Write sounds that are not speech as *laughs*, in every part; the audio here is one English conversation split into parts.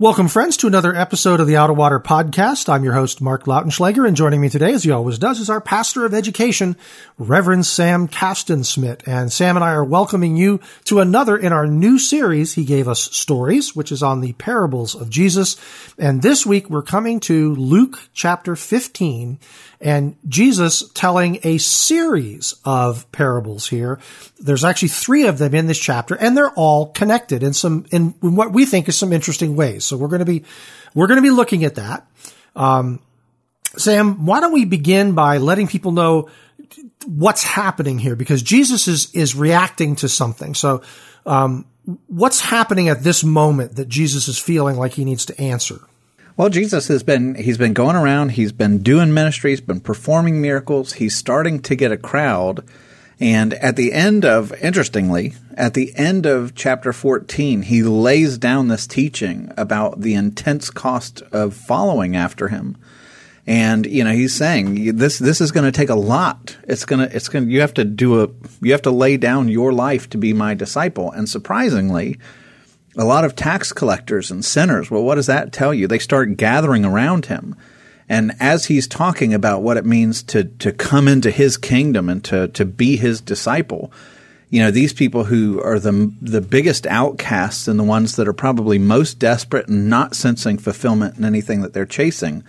Welcome, friends, to another episode of the Out of Water podcast. I'm your host, Mark Lautenschlager, and joining me today, as he always does, is our pastor of education, Reverend Sam Castensmith. And Sam and I are welcoming you to another in our new series. He gave us stories, which is on the parables of Jesus. And this week we're coming to Luke chapter 15 and Jesus telling a series of parables here. There's actually three of them in this chapter and they're all connected in some, in what we think is some interesting ways. So we're going to be, we're going to be looking at that. Um, Sam, why don't we begin by letting people know what's happening here? Because Jesus is, is reacting to something. So, um, what's happening at this moment that Jesus is feeling like he needs to answer? Well, Jesus has been he's been going around, he's been doing ministry, he's been performing miracles, he's starting to get a crowd. And at the end of interestingly, at the end of chapter 14, he lays down this teaching about the intense cost of following after him. And you know, he's saying this this is going to take a lot. It's going to it's going you have to do a you have to lay down your life to be my disciple. And surprisingly, a lot of tax collectors and sinners. Well, what does that tell you? They start gathering around him. And as he's talking about what it means to, to come into his kingdom and to, to be his disciple, you know, these people who are the, the biggest outcasts and the ones that are probably most desperate and not sensing fulfillment in anything that they're chasing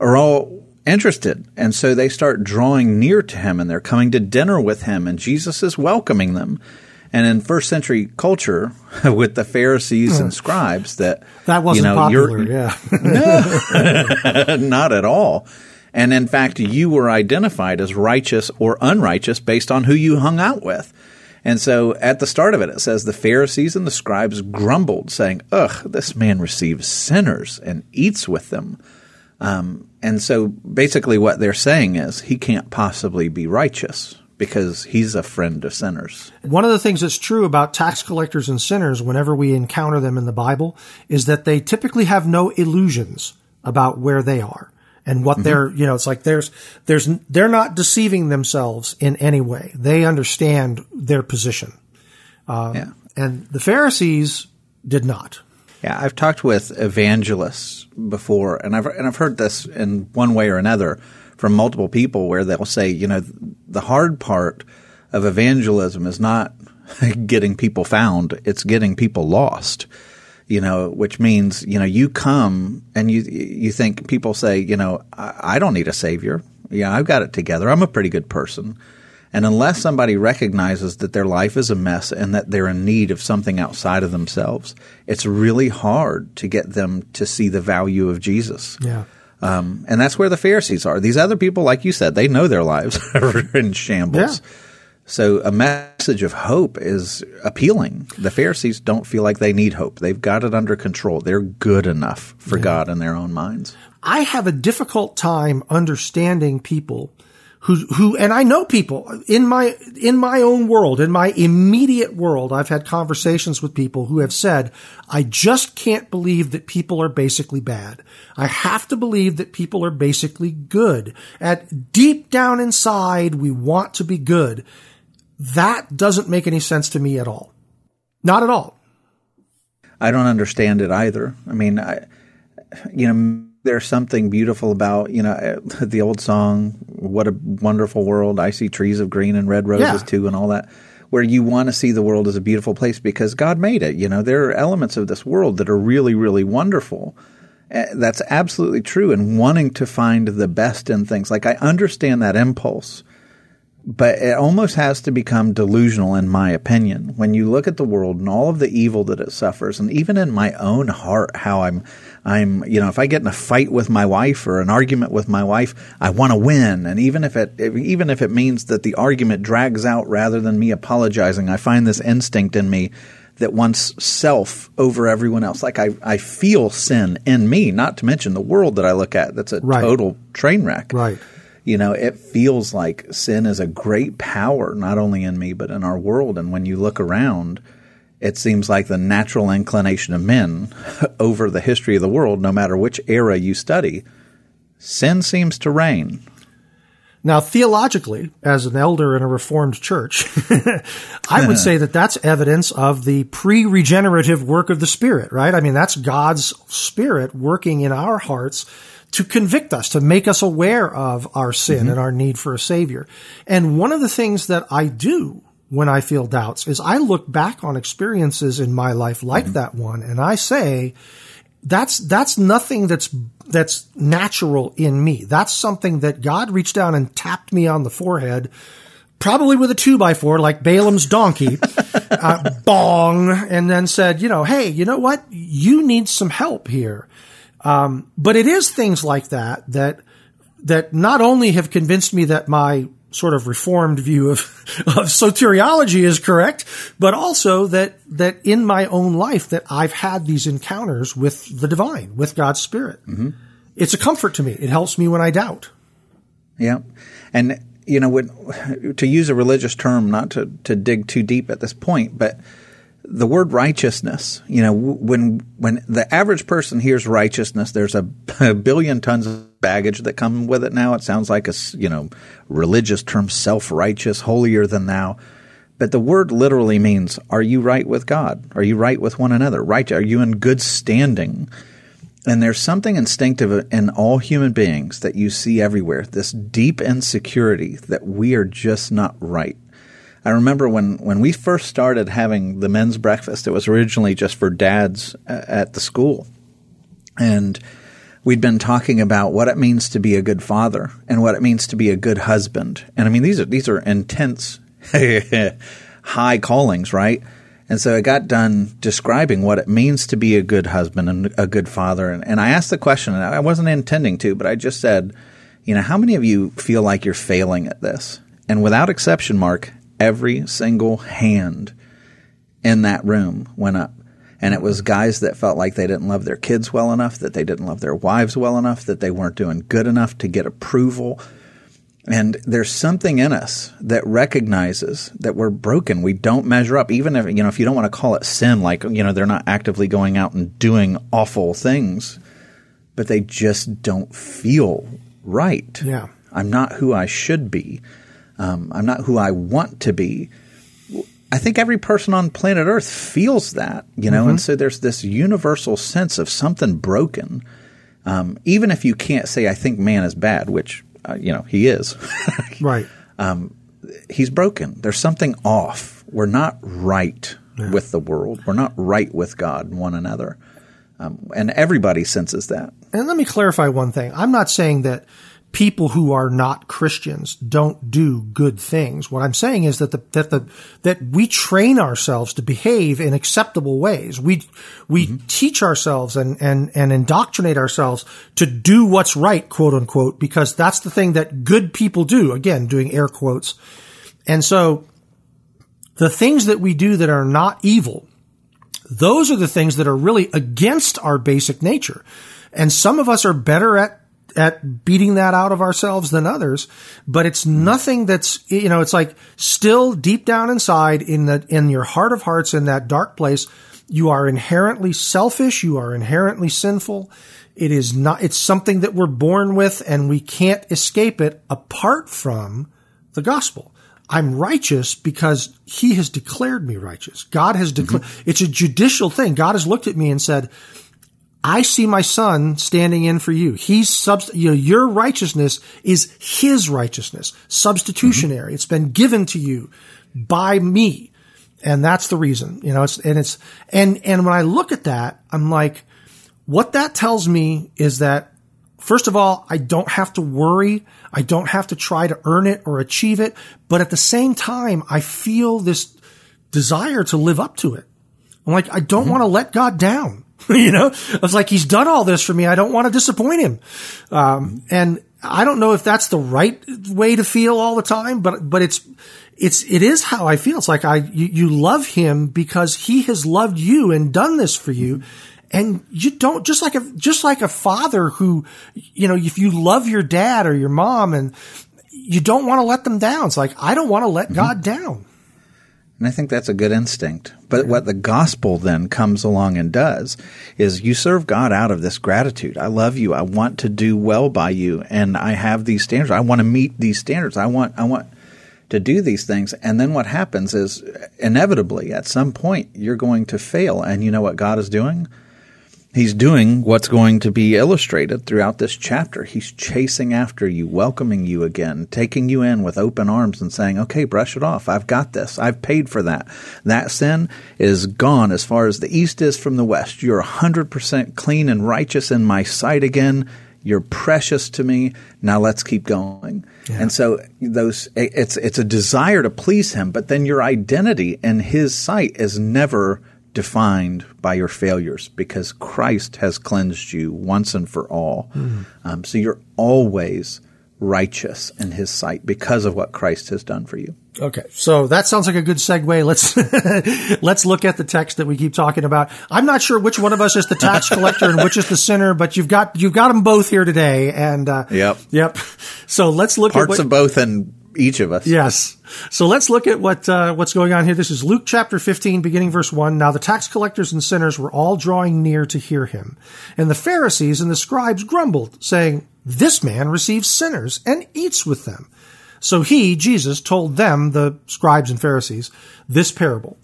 are all interested. And so they start drawing near to him and they're coming to dinner with him and Jesus is welcoming them. And in first century culture, *laughs* with the Pharisees and scribes, that that wasn't you know, popular. Yeah, *laughs* no, *laughs* not at all. And in fact, you were identified as righteous or unrighteous based on who you hung out with. And so at the start of it, it says the Pharisees and the scribes grumbled, saying, Ugh, this man receives sinners and eats with them. Um, and so basically what they're saying is he can't possibly be righteous because he's a friend of sinners. One of the things that's true about tax collectors and sinners whenever we encounter them in the Bible is that they typically have no illusions about where they are and what mm-hmm. they're, you know, it's like there's, there's, they're not deceiving themselves in any way. They understand their position. Uh, yeah. And the Pharisees did not. Yeah, I've talked with evangelists before, and I've and I've heard this in one way or another from multiple people where they'll say, you know, the hard part of evangelism is not *laughs* getting people found, it's getting people lost. You know, which means, you know, you come and you you think people say, you know, I, I don't need a savior. Yeah, I've got it together. I'm a pretty good person. And unless somebody recognizes that their life is a mess and that they're in need of something outside of themselves, it's really hard to get them to see the value of Jesus. Yeah. Um, and that's where the Pharisees are. These other people, like you said, they know their lives *laughs* are in shambles. Yeah. So a message of hope is appealing. The Pharisees don't feel like they need hope. They've got it under control. They're good enough for yeah. God in their own minds. I have a difficult time understanding people who who and I know people in my in my own world, in my immediate world, I've had conversations with people who have said, I just can't believe that people are basically bad. I have to believe that people are basically good. At deep down inside, we want to be good. That doesn't make any sense to me at all. Not at all. I don't understand it either. I mean, I, you know, there's something beautiful about you know *laughs* the old song "What a Wonderful World." I see trees of green and red roses yeah. too, and all that. Where you want to see the world as a beautiful place because God made it. You know, there are elements of this world that are really, really wonderful. Uh, that's absolutely true. And wanting to find the best in things, like I understand that impulse but it almost has to become delusional in my opinion when you look at the world and all of the evil that it suffers and even in my own heart how i'm i'm you know if i get in a fight with my wife or an argument with my wife i want to win and even if it even if it means that the argument drags out rather than me apologizing i find this instinct in me that wants self over everyone else. Like I, I feel sin in me, not to mention the world that I look at that's a Right. total train wreck. Right. You know, it feels like sin is a great power, not only in me, but in our world. And when you look around, it seems like the natural inclination of men *laughs* over the history of the world, no matter which era you study, sin seems to reign. Now, theologically, as an elder in a Reformed church, *laughs* I would uh-huh. say that that's evidence of the pre-regenerative work of the Spirit, right? I mean, that's God's Spirit working in our hearts to convict us, to make us aware of our sin and our need for a Savior. And one of the things that I do when I feel doubts is I look back on experiences in my life like that one and I say, that's that's nothing that's that's natural in me. That's something that God reached down and tapped me on the forehead, probably with a two by four, like Balaam's donkey, *laughs* uh, bong, and then said, you know, hey, you know what? You need some help here. Um, but it is things like that that that not only have convinced me that my sort of reformed view of, *laughs* of soteriology is correct, but also that, that in my own life that I've had these encounters with the divine, with God's spirit. It's a comfort to me. It helps me when I doubt. Yeah. And, you know, when, to use a religious term, not to, to dig too deep at this point, but the word righteousness, you know, when, when the average person hears righteousness, there's a, *laughs* a billion tons of baggage that come with it now. It sounds like a, you know, religious term, self-righteous, holier than thou. But the word literally means, are you right with God? Are you right with one another? Right? Are you in good standing? And there's something instinctive in all human beings that you see everywhere this deep insecurity that we are just not right. I remember when, when we first started having the men's breakfast, it was originally just for dads uh, at the school. And we'd been talking about what it means to be a good father and what it means to be a good husband. And I mean, these are, these are intense, *laughs* high callings, right? And so I got done describing what it means to be a good husband and a good father. And, and I asked the question, and I wasn't intending to, but I just said, you know, how many of you feel like you're failing at this? And without exception, Mark, every single hand in that room went up. And it was guys that felt like they didn't love their kids well enough, that they didn't love their wives well enough, that they weren't doing good enough to get approval. And there's something in us that recognizes that we're broken. We don't measure up, even if you know if you don't want to call it sin, like you know they're not actively going out and doing awful things, but they just don't feel right. Yeah. I'm not who I should be. Um, I'm not who I want to be. I think every person on planet Earth feels that, you know, and so there's this universal sense of something broken. Um, even if you can't say, I think man is bad, which, uh, you know, he is, *laughs* Right. he's broken. There's something off. We're not right with the world. We're not right with God and one another. Um, and everybody senses that. And let me clarify one thing. I'm not saying that people who are not Christians don't do good things. What I'm saying is that the, that the, that we train ourselves to behave in acceptable ways. We, we mm-hmm. teach ourselves and, and, and indoctrinate ourselves to do what's right, quote unquote, because that's the thing that good people do. Again, doing air quotes. And so the things that we do that are not evil, those are the things that are really against our basic nature. And some of us are better at at beating that out of ourselves than others, but it's hmm. nothing that's you know, it's like still deep down inside in the in your heart of hearts in that dark place, you are inherently selfish, you are inherently sinful. It is not it's something that we're born with and we can't escape it apart from the gospel. I'm righteous because he has declared me righteous. God has mm-hmm. declared, it's a judicial thing. God has looked at me and said, I see my son standing in for you. He's subst- you know, your righteousness is his righteousness, substitutionary. It's been given to you by me. And that's the reason, you know, it's, and it's, and, and when I look at that, I'm like, what that tells me is that First of all, I don't have to worry. I don't have to try to earn it or achieve it. But at the same time, I feel this desire to live up to it. I'm like, I don't mm-hmm. want to let God down. *laughs* you know, I was like, he's done all this for me. I don't want to disappoint him. Um, and, I don't know if that's the right way to feel all the time, but but it's it's it is how I feel. It's like I you, you love him because he has loved you and done this for you. And you don't just like a just like a father who, you know, if you love your dad or your mom and you don't want to let them down. It's like I don't want to let mm-hmm. God down. And I think that's a good instinct. But what the gospel then comes along and does is you serve God out of this gratitude. I love you. I want to do well by you. And I have these standards. I want to meet these standards. I want, I want to do these things. And then what happens is inevitably at some point you're going to fail. And you know what God is doing? He's doing what's going to be illustrated throughout this chapter. He's chasing after you, welcoming you again, taking you in with open arms and saying, okay, brush it off. I've got this. I've paid for that. That sin is gone as far as the east is from the west. You're 100% clean and righteous in my sight again. You're precious to me. Now let's keep going. Yeah. And so those, it's, it's a desire to please him, but then your identity in his sight is never defined by your failures because Christ has cleansed you once and for all. Mm. Um, so you're always righteous in his sight because of what Christ has done for you. Okay. So that sounds like a good segue. Let's, *laughs* let's look at the text that we keep talking about. I'm not sure which one of us is the tax collector and which is the sinner, but you've got, you've got them both here today. And, uh, yep. Yep. So let's look Parts at Parts of both and each of us. Yes. So let's look at what uh, what's going on here. This is Luke chapter 15, beginning verse 1. Now the tax collectors and sinners were all drawing near to hear him. And the Pharisees and the scribes grumbled, saying, This man receives sinners and eats with them. So he, Jesus, told them, the scribes and Pharisees, this parable.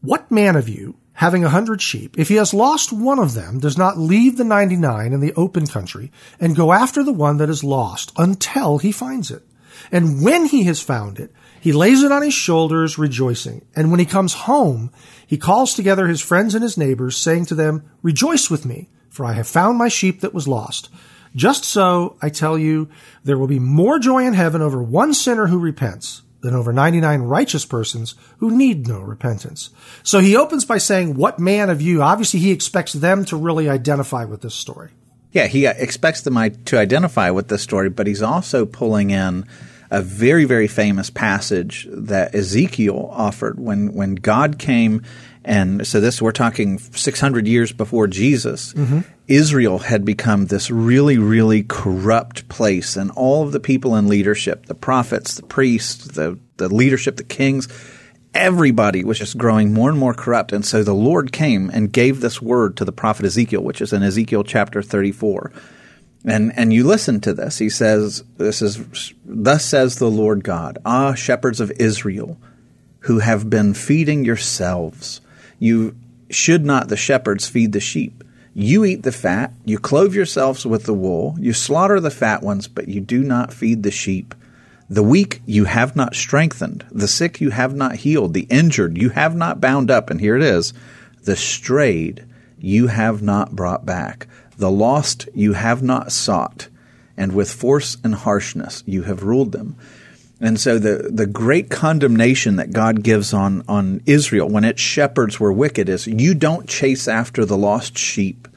What man of you, having a hundred sheep, if he has lost one of them, does not leave the ninety-nine in the open country and go after the one that is lost until he finds it? And when he has found it, he lays it on his shoulders, rejoicing. And when he comes home, he calls together his friends and his neighbors, saying to them, Rejoice with me, for I have found my sheep that was lost. Just so, I tell you, there will be more joy in heaven over one sinner who repents than over 99 righteous persons who need no repentance. So he opens by saying, What man of you? Obviously, he expects them to really identify with this story. Yeah, he expects them to identify with this story, but he's also pulling in a very, very famous passage that Ezekiel offered when, when God came and so this we're talking 600 years before Jesus. Mm-hmm. Israel had become this really, really corrupt place, and all of the people in leadership, the prophets, the priests, the, the leadership, the kings, everybody was just growing more and more corrupt. And so the Lord came and gave this word to the prophet Ezekiel, which is in Ezekiel chapter 34. And and you listen to this. He says, "This is thus says the Lord God: Ah, shepherds of Israel, who have been feeding yourselves, you should not the shepherds feed the sheep. You eat the fat, you clothe yourselves with the wool, you slaughter the fat ones, but you do not feed the sheep. The weak you have not strengthened, the sick you have not healed, the injured you have not bound up, and here it is, the strayed you have not brought back." The lost you have not sought, and with force and harshness you have ruled them. And so the, the great condemnation that God gives on, on Israel when its shepherds were wicked is you don't chase after the lost sheep.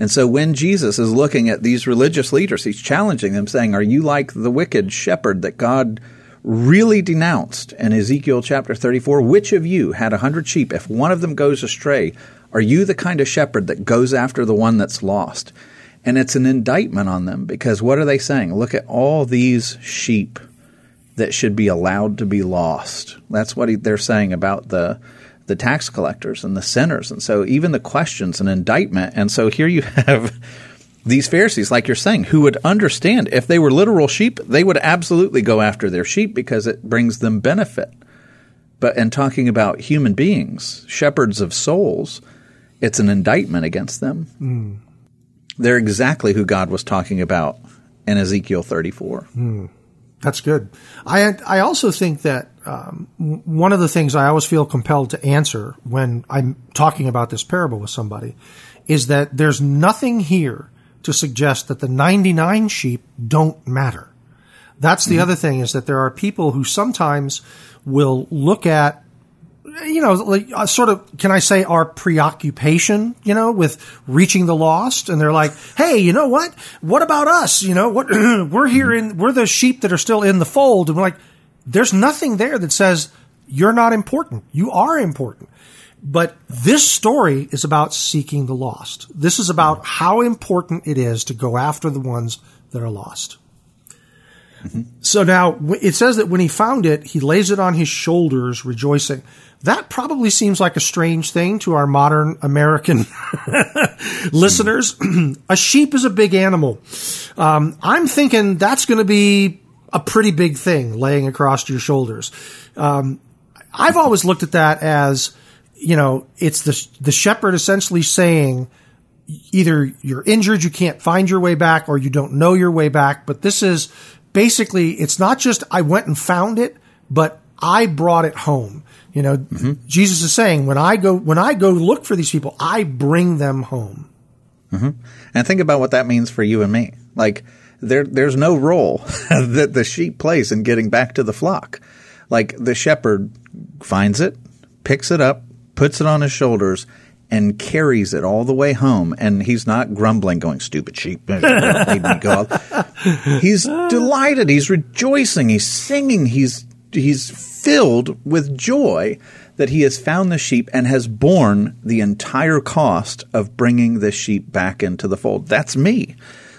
And so when Jesus is looking at these religious leaders, he's challenging them, saying, Are you like the wicked shepherd that God really denounced in Ezekiel chapter 34? Which of you had a hundred sheep? If one of them goes astray, are you the kind of shepherd that goes after the one that's lost? And it's an indictment on them because what are they saying? Look at all these sheep that should be allowed to be lost. That's what they're saying about the the tax collectors and the sinners. And so even the questions an indictment. And so here you have *laughs* these Pharisees, like you're saying, who would understand if they were literal sheep, they would absolutely go after their sheep because it brings them benefit. But in talking about human beings, shepherds of souls, it's an indictment against them. Mm. They're exactly who God was talking about in Ezekiel 34. Mm. That's good. I I also think that um, one of the things I always feel compelled to answer when I'm talking about this parable with somebody is that there's nothing here to suggest that the 99 sheep don't matter. That's the mm-hmm. other thing is that there are people who sometimes will look at you know, like, uh, sort of, can I say our preoccupation, you know, with reaching the lost? And they're like, hey, you know what? What about us? You know, what, *clears throat* we're here in, we're the sheep that are still in the fold. And we're like, there's nothing there that says you're not important. You are important. But this story is about seeking the lost. This is about how important it is to go after the ones that are lost. Mm-hmm. So now it says that when he found it, he lays it on his shoulders, rejoicing. That probably seems like a strange thing to our modern American *laughs* listeners. *clears throat* a sheep is a big animal. Um, I'm thinking that's going to be a pretty big thing laying across your shoulders. Um, I've always looked at that as, you know, it's the the shepherd essentially saying either you're injured, you can't find your way back, or you don't know your way back. But this is basically it's not just I went and found it, but I brought it home. You know, mm-hmm. Jesus is saying when I go when I go look for these people, I bring them home. Mm-hmm. And think about what that means for you and me. Like there there's no role *laughs* that the sheep plays in getting back to the flock. Like the shepherd finds it, picks it up, puts it on his shoulders, and carries it all the way home. And he's not grumbling, going, stupid sheep, made me go *laughs* He's delighted. He's rejoicing. He's singing. He's, he's filled with joy that he has found the sheep and has borne the entire cost of bringing the sheep back into the fold. That's me.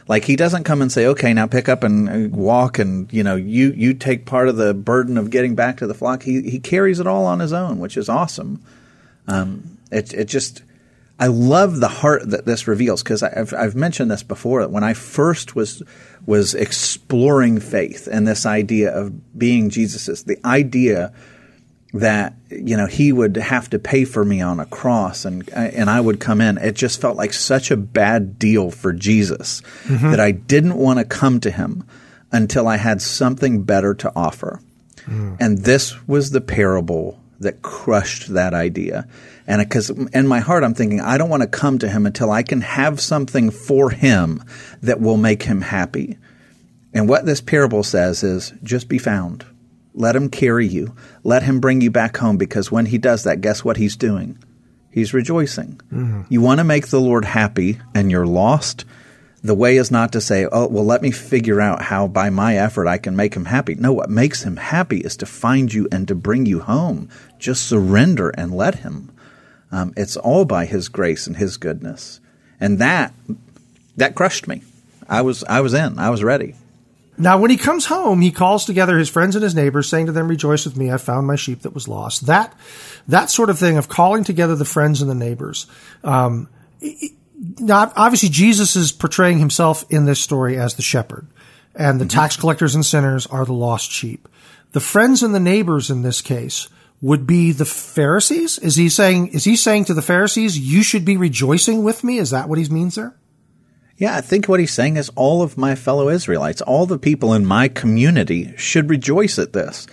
Like he doesn't come and say, "Okay, now pick up and uh, walk," and you know, you you take part of the burden of getting back to the flock. He he carries it all on his own, which is awesome. Um, it it just I love the heart that this reveals because I've I've mentioned this before. That when I first was was exploring faith and this idea of being Jesus's, the idea that you know he would have to pay for me on a cross and and I would come in it just felt like such a bad deal for Jesus mm-hmm. that I didn't want to come to him until I had something better to offer mm. and this was the parable that crushed that idea and because in my heart I'm thinking I don't want to come to him until I can have something for him that will make him happy and what this parable says is just be found let him carry you. Let him bring you back home because when he does that, guess what he's doing? He's rejoicing. Mm-hmm. You want to make the Lord happy and you're lost. The way is not to say, oh, well, let me figure out how by my effort I can make him happy. No, what makes him happy is to find you and to bring you home. Just surrender and let him. Um, it's all by his grace and his goodness. And that, that crushed me. I was, I was in. I was ready. Now, when he comes home, he calls together his friends and his neighbors, saying to them, Rejoice with me, I found my sheep that was lost. That, that sort of thing of calling together the friends and the neighbors. Um, now, obviously, Jesus is portraying himself in this story as the shepherd, and the mm-hmm. tax collectors and sinners are the lost sheep. The friends and the neighbors in this case would be the Pharisees. Is he saying, is he saying to the Pharisees, you should be rejoicing with me? Is that what he means there? Yeah, I think what he's saying is all of my fellow Israelites, all the people in my community should rejoice at this.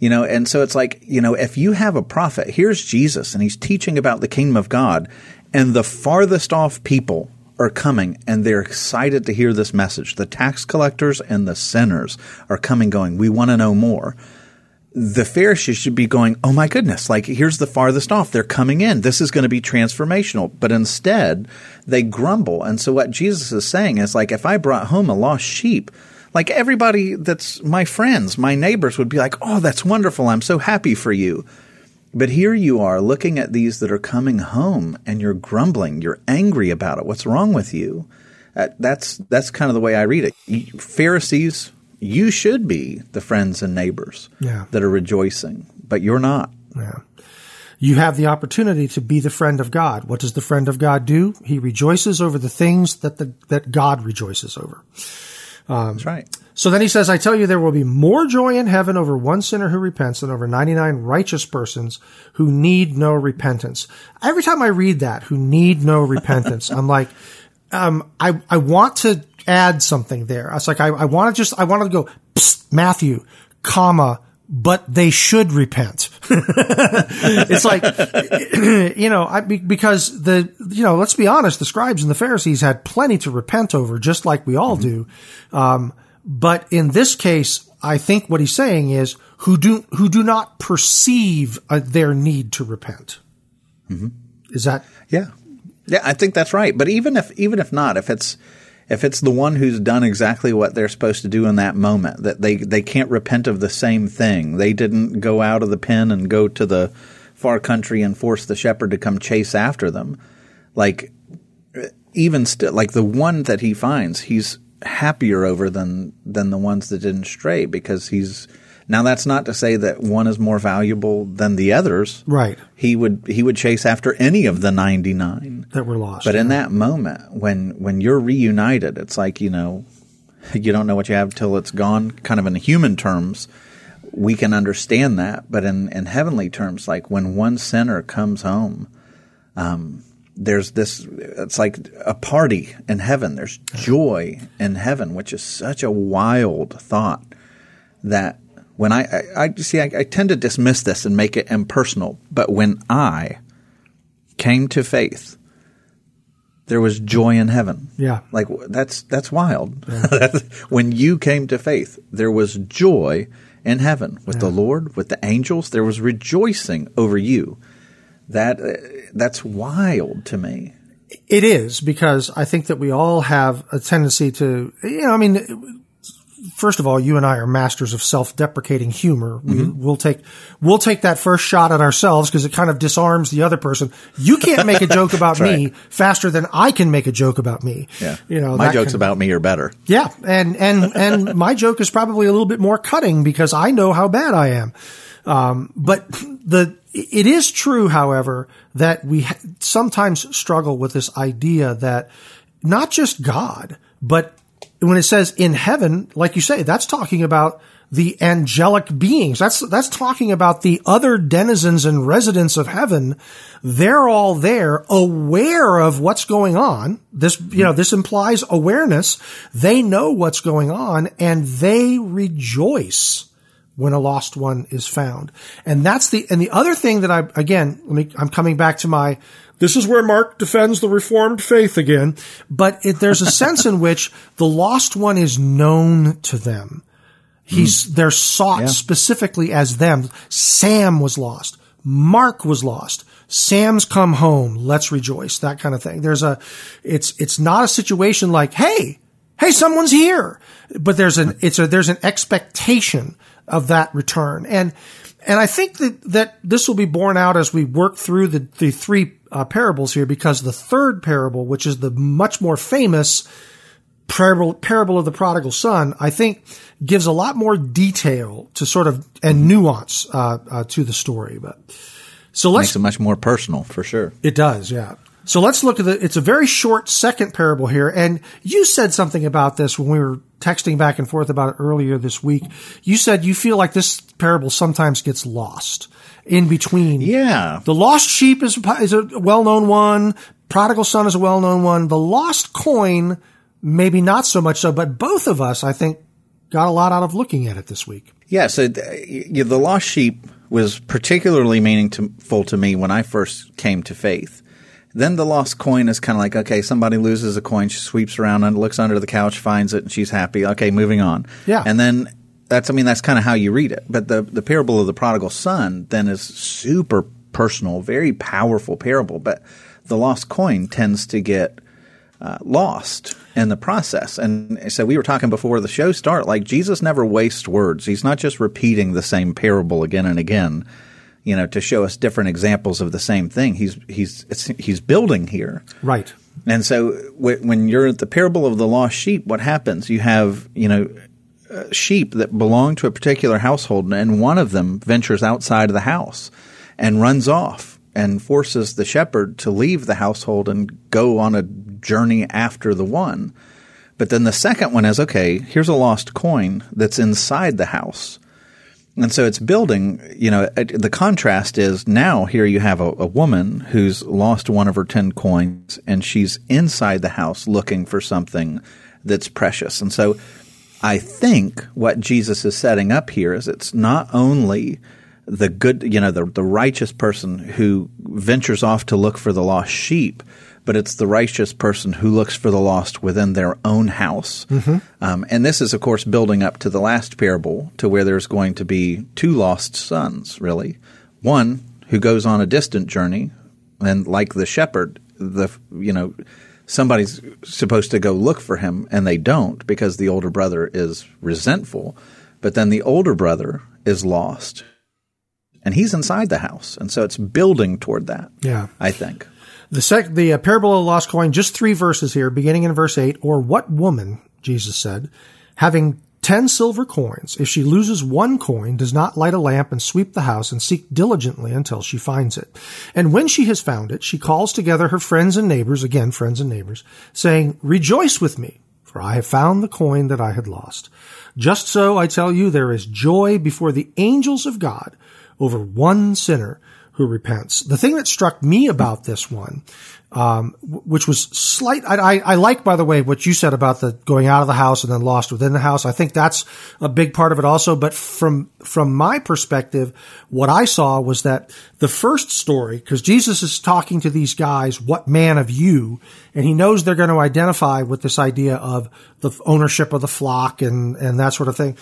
You know, and so it's like, you know, if you have a prophet, here's Jesus and he's teaching about the kingdom of God and the farthest off people are coming and they're excited to hear this message. The tax collectors and the sinners are coming going, we want to know more the Pharisees should be going, oh my goodness, like here's the farthest off. They're coming in. This is going to be transformational. But instead, they grumble. And so what Jesus is saying is like, if I brought home a lost sheep, like everybody that's my friends, my neighbors would be like, oh, that's wonderful. I'm so happy for you. But here you are looking at these that are coming home and you're grumbling. You're angry about it. What's wrong with you? That's, that's kind of the way I read it. Pharisees, you should be the friends and neighbors yeah. that are rejoicing, but you're not. Yeah. You have the opportunity to be the friend of God. What does the friend of God do? He rejoices over the things that the, that God rejoices over. Um, That's right. So then he says, I tell you, there will be more joy in heaven over one sinner who repents than over 99 righteous persons who need no repentance. Every time I read that, who need no repentance, *laughs* I'm like, um, I, I want to add something there. I was like, I, I want to just, I want to go, Matthew, comma, but they should repent. *laughs* it's like, *clears throat* you know, I, because the, you know, let's be honest, the scribes and the Pharisees had plenty to repent over, just like we all mm-hmm. do. Um, but in this case, I think what he's saying is who do who do not perceive uh, their need to repent. Mm-hmm. Is that yeah? Yeah, I think that's right. But even if even if not, if it's if it's the one who's done exactly what they're supposed to do in that moment, that they they can't repent of the same thing. They didn't go out of the pen and go to the far country and force the shepherd to come chase after them. Like even still, like the one that he finds, he's happier over than than the ones that didn't stray because he's now that's not to say that one is more valuable than the others. Right. He would he would chase after any of the 99 that were lost. But in that moment when when you're reunited, it's like, you know, *laughs* you don't know what you have till it's gone kind of in human terms. We can understand that, but in in heavenly terms like when one sinner comes home, um, there's this it's like a party in heaven there's joy in heaven which is such a wild thought that when I, I, I see, I, I, tend to dismiss this and make it impersonal. But when I came to faith, there was joy in heaven. Yeah, like that's that's wild. Yeah. *laughs* when you came to faith, there was joy in heaven with yeah. the Lord, with the angels. There was rejoicing over you. That uh, that's wild to me. It is because I think that we all have a tendency to, you know, I mean, first of all, you and I are masters of self-deprecating humor. Mm-hmm. We, will take we'll take that first shot at ourselves because it kind of disarms the other person. You can't make a *laughs* joke about me right. faster than I can make a joke about me. Yeah, you know, my jokes about me are better. Yeah, and and and *laughs* my joke is probably a little bit more cutting because I know how bad I am. Um, but the it is true, however, that we sometimes struggle with this idea that not just God, but when it says in heaven, like you say, that's talking about the angelic beings. That's, that's talking about the other denizens and residents of heaven. They're all there aware of what's going on. This, you know, this implies awareness. They know what's going on and they rejoice when a lost one is found. And that's the, and the other thing that I, again, let me, I'm coming back to my this is where Mark defends the Reformed faith again. But it, there's a sense in which the lost one is known to them. He's, mm. they're sought yeah. specifically as them. Sam was lost. Mark was lost. Sam's come home. Let's rejoice. That kind of thing. There's a, it's, it's not a situation like, hey, hey, someone's here. But there's an, it's a, there's an expectation of that return. And, and I think that, that this will be borne out as we work through the, the three uh, parables here because the third parable, which is the much more famous parable, parable of the prodigal son, I think gives a lot more detail to sort of and nuance uh, uh, to the story. But so let's makes it much more personal for sure. It does, yeah. So let's look at the. It's a very short second parable here, and you said something about this when we were texting back and forth about it earlier this week. You said you feel like this parable sometimes gets lost in between. Yeah. The lost sheep is, is a well known one. Prodigal son is a well known one. The lost coin, maybe not so much so, but both of us, I think, got a lot out of looking at it this week. Yeah. So uh, the, the lost sheep was particularly meaningful to me when I first came to faith. Then the lost coin is kind of like, okay, somebody loses a coin, she sweeps around and looks under the couch, finds it, and she's happy. Okay, moving on. Yeah. And then that's I mean that's kind of how you read it. But the the parable of the prodigal son then is super personal, very powerful parable. But the lost coin tends to get uh, lost in the process. And so we were talking before the show start, like Jesus never wastes words. He's not just repeating the same parable again and again, you know, to show us different examples of the same thing. He's he's he's building here, right? And so when you're at the parable of the lost sheep, what happens? You have you know Uh, sheep that belong to a particular household, and one of them ventures outside of the house and runs off and forces the shepherd to leave the household and go on a journey after the one. But then the second one is okay, here's a lost coin that's inside the house. And so it's building, you know, the contrast is now here you have a, a, woman who's lost one of her 10 coins and she's inside the house looking for something that's precious. And so I think what Jesus is setting up here is it's not only the good, you know, the, the righteous person who ventures off to look for the lost sheep, but it's the righteous person who looks for the lost within their own house. Mm-hmm. Um, and this is, of course, building up to the last parable, to where there's going to be two lost sons, really. One who goes on a distant journey, and like the shepherd, the you know somebody's supposed to go look for him, and they don't because the older brother is resentful. But then the older brother is lost, and he's inside the house, and so it's building toward that. Yeah, I think. The sec- the uh, parable of the lost coin, just three verses here, beginning in verse eight. Or what woman, Jesus said, having ten silver coins, if she loses one coin, does not light a lamp and sweep the house and seek diligently until she finds it. And when she has found it, she calls together her friends and neighbors, again friends and neighbors, saying, "Rejoice with me, for I have found the coin that I had lost." Just so I tell you, there is joy before the angels of God over one sinner who repents. The thing that struck me about this one, um, which was slight, I, I, I, like, by the way, what you said about the going out of the house and then lost within the house. I think that's a big part of it also. But from, from my perspective, what I saw was that the first story, because Jesus is talking to these guys, what man of you? And he knows they're going to identify with this idea of the ownership of the flock and, and that sort of thing.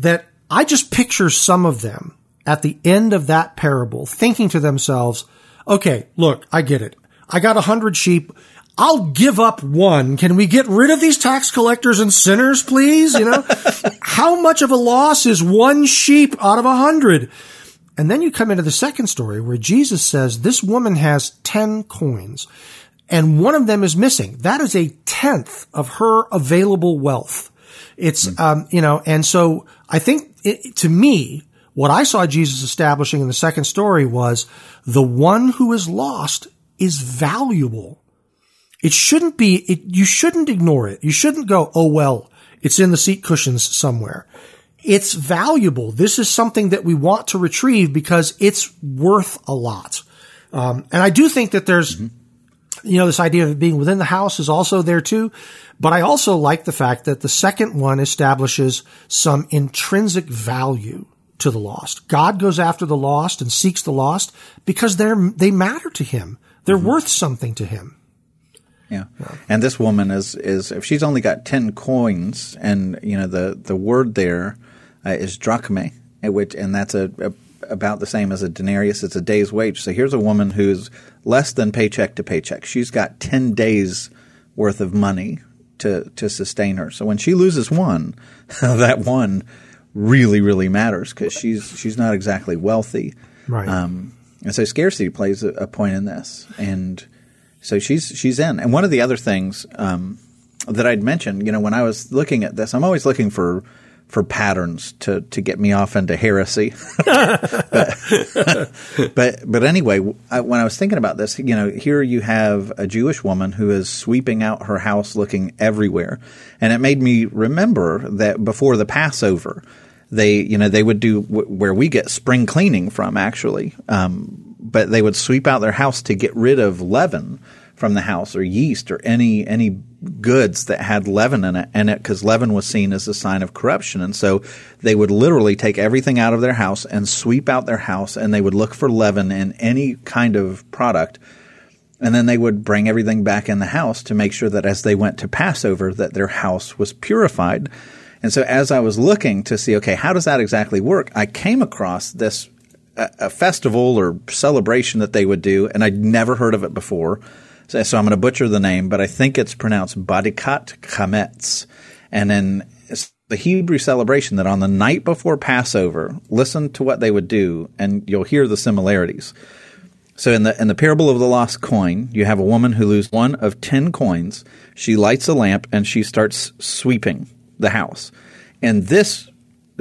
That I just picture some of them at the end of that parable thinking to themselves, okay, look, I get it. I got a hundred sheep. I'll give up one. Can we get rid of these tax collectors and sinners, please? You know, *laughs* how much of a loss is one sheep out of a hundred? And then you come into the second story where Jesus says this woman has 10 coins and one of them is missing. That is a tenth of her available wealth. It's, mm. um, you know, and so I think it, to me, what I saw Jesus establishing in the second story was the one who is lost is valuable. It shouldn't be, it, you shouldn't ignore it. You shouldn't go, oh well, it's in the seat cushions somewhere. It's valuable. This is something that we want to retrieve because it's worth a lot. Um, and I do think that there's, mm-hmm. you know, this idea of being within the house is also there too. But I also like the fact that the second one establishes some intrinsic value to the lost. God goes after the lost and seeks the lost because they're, they matter to him. They're mm-hmm. worth something to him. Yeah. yeah. And this woman is, is, if she's only got 10 coins and, you know, the, the word there uh, is drachme, which, and that's a, a, about the same as a denarius. It's a day's wage. So here's a woman who's less than paycheck to paycheck. She's got 10 days worth of money to, to sustain her. So when she loses one, *laughs* that one really really matters because she's she's not exactly wealthy, right? Um, and so scarcity plays a, a, point in this, and so she's she's in. And one of the other things um, that I'd mentioned, you know, when I was looking at this, I'm always looking for for patterns to to get me off into heresy. *laughs* but, *laughs* but, but anyway, I, when I was thinking about this, you know, here you have a Jewish woman who is sweeping out her house, looking everywhere, and it made me remember that before the Passover they you know they would do w- where we get spring cleaning from actually. Um, but they would sweep out their house to get rid of leaven from the house or yeast or any any goods that had leaven in it in it because leaven was seen as a sign of corruption. And so they would literally take everything out of their house and sweep out their house and they would look for leaven in any kind of product. And then they would bring everything back in the house to make sure that as they went to Passover that their house was purified and so as I was looking to see, okay, how does that exactly work? I came across this a, a festival or celebration that they would do, and I'd never heard of it before. So, so I'm going to butcher the name, but I think it's pronounced Badikat Chametz. And then the Hebrew celebration that on the night before Passover, listen to what they would do, and you'll hear the similarities. So in the in the parable of the lost coin, you have a woman who loses one of ten coins. She lights a lamp and she starts sweeping the house. And this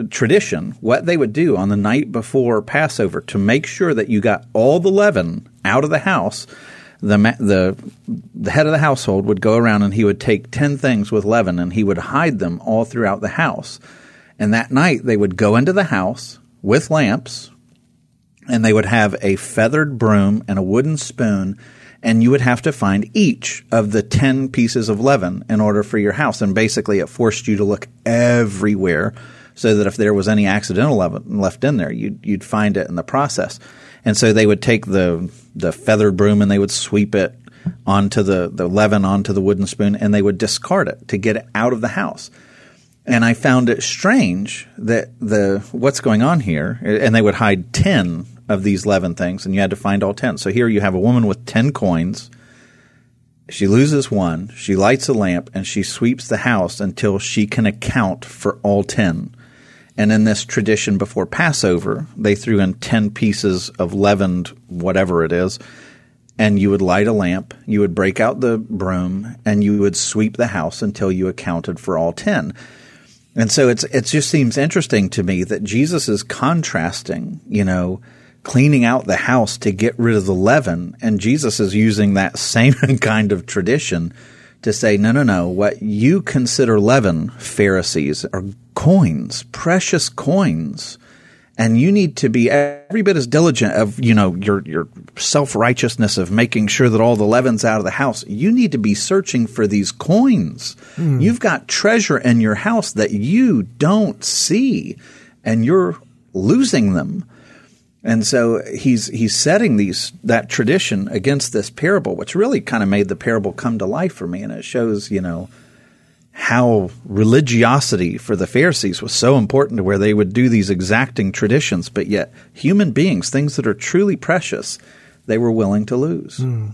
tradition, what they would do on the night before Passover to make sure that you got all the leaven out of the house, the the the head of the household would go around and he would take 10 things with leaven and he would hide them all throughout the house. And that night they would go into the house with lamps and they would have a feathered broom and a wooden spoon and you would have to find each of the 10 pieces of leaven in order for your house. And basically, it forced you to look everywhere so that if there was any accidental leaven left in there, you'd, you'd find it in the process. And so they would take the, the feathered broom and they would sweep it onto the, the leaven onto the wooden spoon and they would discard it to get it out of the house. And I found it strange that the what's going on here, and they would hide ten of these leaven things, and you had to find all ten. So here you have a woman with ten coins. She loses one. She lights a lamp and she sweeps the house until she can account for all ten. And in this tradition before Passover, they threw in 10 pieces of leavened whatever it is, and you would light a lamp, you would break out the broom, and you would sweep the house until you accounted for all 10. And so it's it just seems interesting to me that Jesus is contrasting, you know, cleaning out the house to get rid of the leaven, and Jesus is using that same *laughs* kind of tradition to say, no, no, no, what you consider leaven, Pharisees, are coins, precious coins. And you need to be every bit as diligent of, you know, your, your self-righteousness of making sure that all the leaven's out of the house. You need to be searching for these coins. Mm. You've got treasure in your house that you don't see and you're losing them. And so he's he's setting these that tradition against this parable, which really kind of made the parable come to life for me, and it shows you know how religiosity for the Pharisees was so important to where they would do these exacting traditions, but yet human beings, things that are truly precious, they were willing to lose. Mm.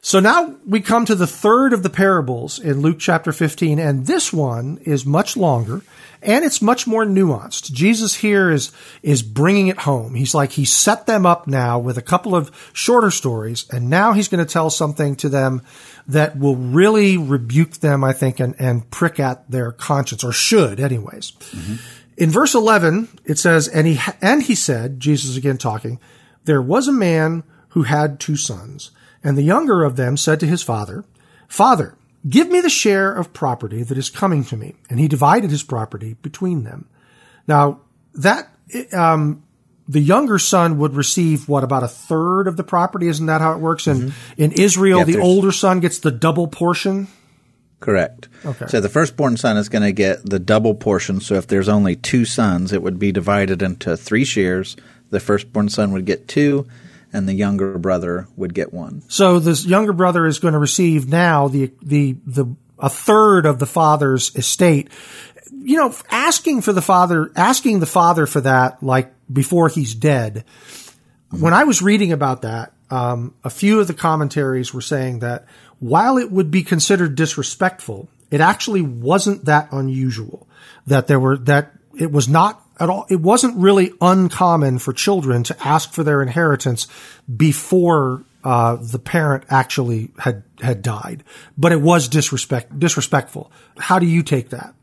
So now we come to the third of the parables in Luke chapter 15, and this one is much longer and it's much more nuanced. Jesus here is, is bringing it home. He's like, he set them up now with a couple of shorter stories, and now he's going to tell something to them that will really rebuke them, I think, and, and prick at their conscience, or should anyways. Mm-hmm. In verse 11, it says, and he, and he said, Jesus again talking, there was a man who had two sons, and the younger of them said to his father, Father, Give me the share of property that is coming to me. And he divided his property between them. Now, that, um, the younger son would receive what about a third of the property? Isn't that how it works? And mm-hmm. in Israel, yeah, the older son gets the double portion. Correct. Okay. So the firstborn son is going to get the double portion. So if there's only two sons, it would be divided into three shares. The firstborn son would get two, and the younger brother would get one. So this younger brother is going to receive now the the the a third of the father's estate. You know, asking for the father, asking the father for that, like before he's dead. When I was reading about that, um, a few of the commentaries were saying that while it would be considered disrespectful, it actually wasn't that unusual. That there were that it was not at all. It wasn't really uncommon for children to ask for their inheritance before uh, the parent actually had had died, but it was disrespect disrespectful. How do you take that?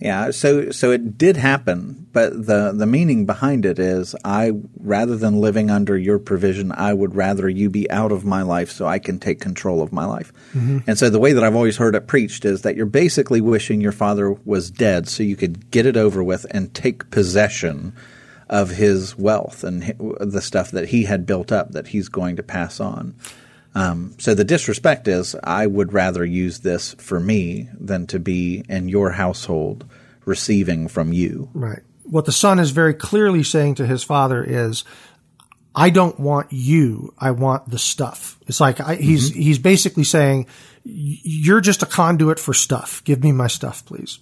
Yeah, so so it did happen, but the the meaning behind it is I rather than living under your provision, I would rather you be out of my life so I can take control of my life. Mm-hmm. And so the way that I've always heard it preached is that you're basically wishing your father was dead so you could get it over with and take possession of his wealth and the stuff that he had built up that he's going to pass on. Um, so the disrespect is, I would rather use this for me than to be in your household receiving from you. Right. What the son is very clearly saying to his father is, I don't want you. I want the stuff. It's like I, he's mm-hmm. he's basically saying, you're just a conduit for stuff. Give me my stuff, please.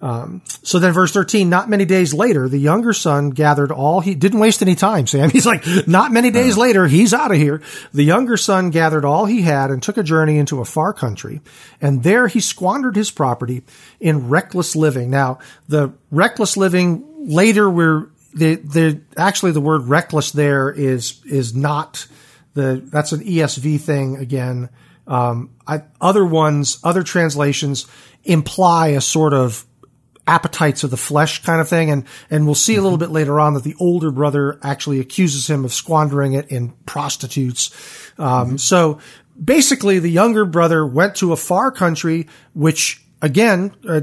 Um, so then verse 13, not many days later, the younger son gathered all he didn't waste any time, Sam. *laughs* He's like, not many days uh-huh. later, he's out of here. The younger son gathered all he had and took a journey into a far country. And there he squandered his property in reckless living. Now, the reckless living later we're, the, the, actually the word reckless there is, is not the, that's an ESV thing again. Um, I, other ones, other translations imply a sort of appetites of the flesh kind of thing. And, and we'll see a little bit later on that the older brother actually accuses him of squandering it in prostitutes. Um, mm-hmm. so basically the younger brother went to a far country, which again, uh,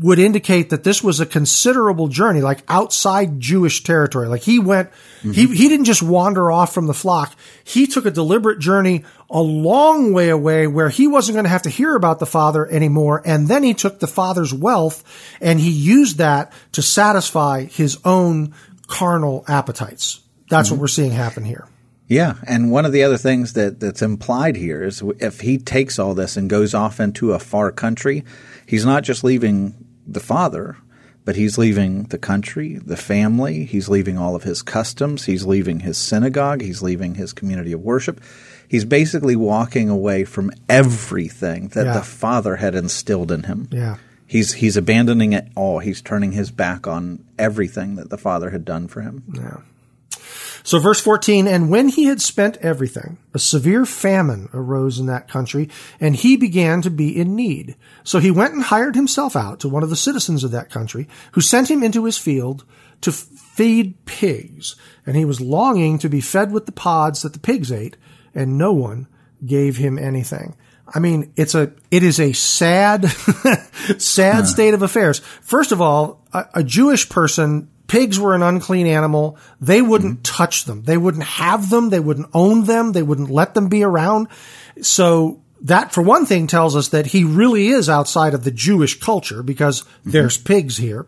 would indicate that this was a considerable journey, like outside Jewish territory. Like he went, mm-hmm. he, he didn't just wander off from the flock. He took a deliberate journey a long way away where he wasn't going to have to hear about the father anymore. And then he took the father's wealth and he used that to satisfy his own carnal appetites. That's mm-hmm. what we're seeing happen here. Yeah, and one of the other things that, that's implied here is if he takes all this and goes off into a far country, he's not just leaving the father, but he's leaving the country, the family, he's leaving all of his customs, he's leaving his synagogue, he's leaving his community of worship. He's basically walking away from everything that Yeah. the father had instilled in him. Yeah. He's he's abandoning it all. He's turning his back on everything that the father had done for him. Yeah. So verse 14, and when he had spent everything, a severe famine arose in that country, and he began to be in need. So he went and hired himself out to one of the citizens of that country, who sent him into his field to f- feed pigs. And he was longing to be fed with the pods that the pigs ate, and no one gave him anything. I mean, it's a, it is a sad, *laughs* sad state of affairs. First of all, a, a Jewish person, pigs were an unclean animal. They wouldn't mm-hmm. touch them. They wouldn't have them. They wouldn't own them. They wouldn't let them be around. So that, for one thing, tells us that he really is outside of the Jewish culture because mm-hmm. there's pigs here.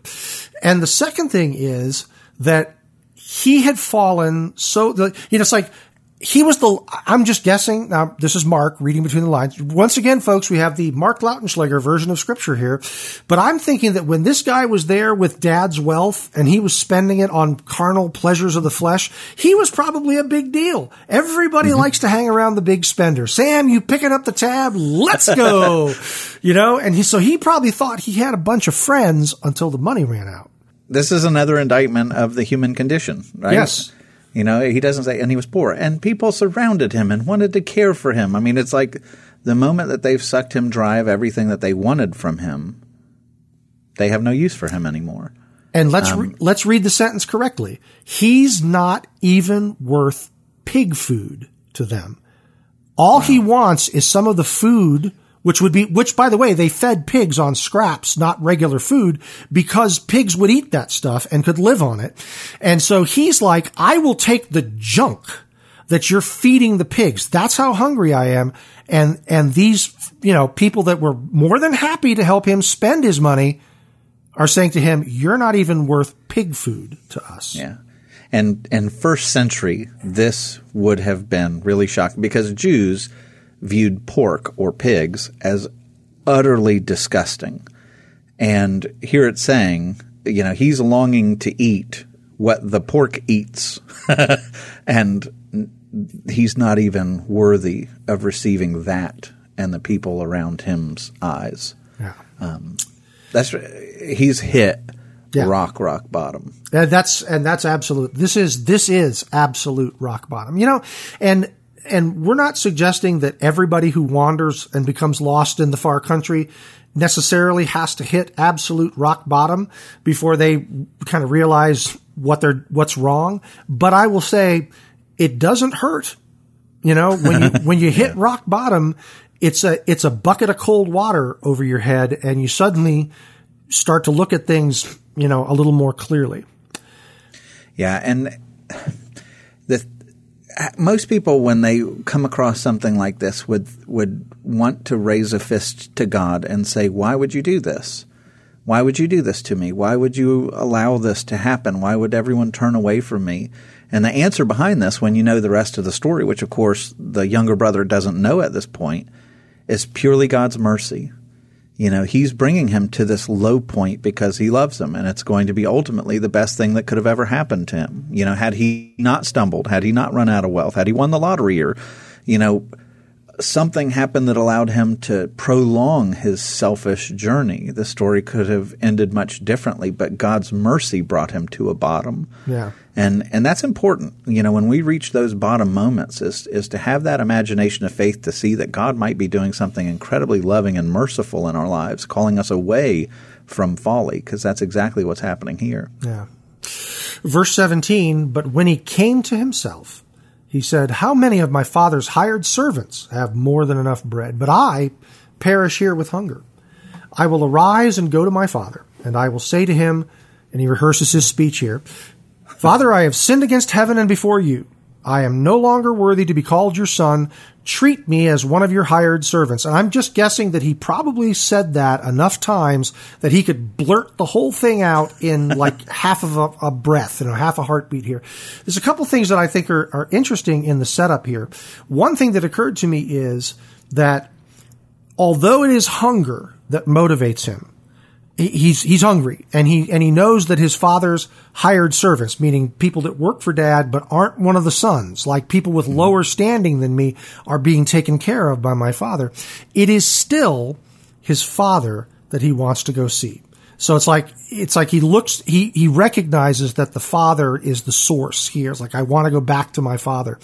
And the second thing is that he had fallen so you know it's like he was the I'm just guessing now this is Mark reading between the lines. Once again folks we have the Mark Lautenschlager version of scripture here. But I'm thinking that when this guy was there with dad's wealth and he was spending it on carnal pleasures of the flesh he was probably a big deal. Everybody mm-hmm. likes to hang around the big spender. Sam you picking up the tab? Let's go. *laughs* You know and he so he probably thought he had a bunch of friends until the money ran out. This is another indictment of the human condition, right? Yes. You know, he doesn't say, and he was poor, and people surrounded him and wanted to care for him. I mean, it's like the moment that they've sucked him dry of everything that they wanted from him, they have no use for him anymore. And let's um, re- let's read the sentence correctly. He's not even worth pig food to them. All he wants is some of the food which would be which by the way they fed pigs on scraps not regular food because pigs would eat that stuff and could live on it. And so he's like I will take the junk that you're feeding the pigs. That's how hungry I am. And and these you know people that were more than happy to help him spend his money are saying to him, "You're not even worth pig food to us." Yeah. And and first century, this would have been really shocking because Jews viewed pork or pigs as utterly disgusting. And here it's saying, you know, he's longing to eat what the pork eats. *laughs* and he's not even worthy of receiving that and the people around him's eyes. Yeah. Um, that's he's hit Yeah. rock rock bottom. And that's and that's absolute. This is this is absolute rock bottom. You know, and and we're not suggesting that everybody who wanders and becomes lost in the far country necessarily has to hit absolute rock bottom before they kind of realize what they're what's wrong. But I will say it doesn't hurt. You know, when you when you *laughs* hit rock bottom, it's a it's a bucket of cold water over your head, and you suddenly start to look at things, you know, a little more clearly. Yeah, and the most people when they come across something like this would would want to raise a fist to God and say, "Why would you do this? Why would you do this to me? Why would you allow this to happen? Why would everyone turn away from me?" And the answer behind this, when you know the rest of the story, which of course the younger brother doesn't know at this point, is purely God's mercy. You know, he's bringing him to this low point because he loves him, and it's going to be ultimately the best thing that could have ever happened to him. You know, had he not stumbled, had he not run out of wealth, had he won the lottery, or, you know, something happened that allowed him to prolong his selfish journey, the story could have ended much differently, but God's mercy brought him to a bottom. Yeah. And and that's important. You know, when we reach those bottom moments is is to have that imagination of faith to see that God might be doing something incredibly loving and merciful in our lives, calling us away from folly, because that's exactly what's happening here. Yeah. Verse 17, but when he came to himself, he said, How many of my father's hired servants have more than enough bread, but I perish here with hunger? I will arise and go to my father, and I will say to him, and he rehearses his speech here, Father, I have sinned against heaven and before you. I am no longer worthy to be called your son. Treat me as one of your hired servants. And I'm just guessing that he probably said that enough times that he could blurt the whole thing out in *laughs* like half of a, a, breath, you know, half a heartbeat here. There's a couple things that I think are, are interesting in the setup here. One thing that occurred to me is that although it is hunger that motivates him, he's he's hungry and he and he knows that his father's hired servants meaning people that work for dad but aren't one of the sons like people with mm-hmm. lower standing than me are being taken care of by my father it is still his father that he wants to go see so it's like it's like he looks he he recognizes that the father is the source here. It's like I want to go back to my father.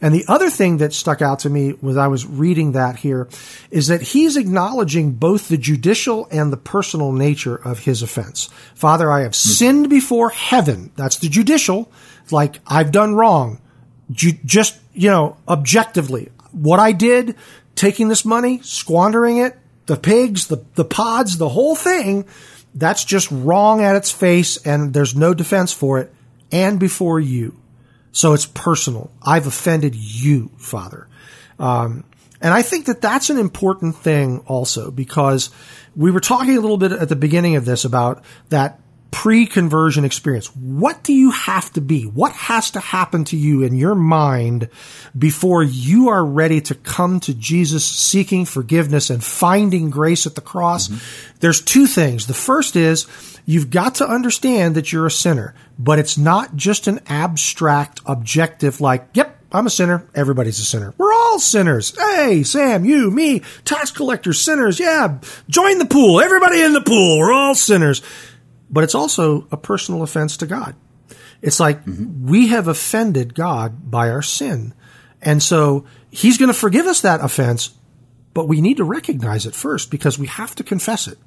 And the other thing that stuck out to me was I was reading that here is that he's acknowledging both the judicial and the personal nature of his offense. Father, I have mm-hmm. sinned before heaven. That's the judicial. Like I've done wrong. Just, you know, objectively, what I did, taking this money, squandering it, the pigs, the, the pods, the whole thing, that's just wrong at its face and there's no defense for it and before you. So it's personal. I've offended you, Father. Um, and I think that that's an important thing also because we were talking a little bit at the beginning of this about that pre-conversion experience. What do you have to be? What has to happen to you in your mind before you are ready to come to Jesus seeking forgiveness and finding grace at the cross? Mm-hmm. There's two things. The first is you've got to understand that you're a sinner, but it's not just an abstract objective like, yep, I'm a sinner. Everybody's a sinner. We're all sinners. Hey, Sam, you, me, tax collectors, sinners. Yeah, join the pool. Everybody in the pool. We're all sinners but it's also a personal offense to God. It's like mm-hmm. we have offended God by our sin. And so he's going to forgive us that offense, but we need to recognize it first because we have to confess it.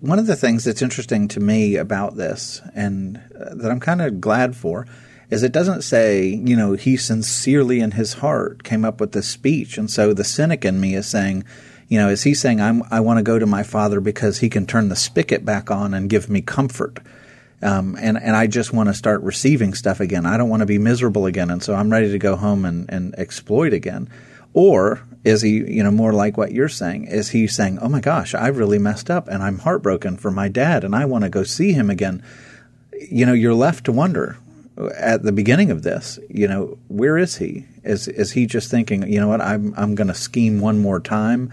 One of the things that's interesting to me about this and uh, that I'm kind of glad for is it doesn't say, you know, he sincerely in his heart came up with this speech. And so the cynic in me is saying, you know, is he saying I want to go to my father because he can turn the spigot back on and give me comfort? Um, and and I just want to start receiving stuff again. I don't want to be miserable again, and so I'm ready to go home and, and exploit again. Or is he, you know, more like what you're saying? Is he saying, "Oh my gosh, I really messed up, and I'm heartbroken for my dad, and I want to go see him again"? You know, you're left to wonder at the beginning of this. You know, where is he? Is is he just thinking, you know what, I'm I'm going to scheme one more time?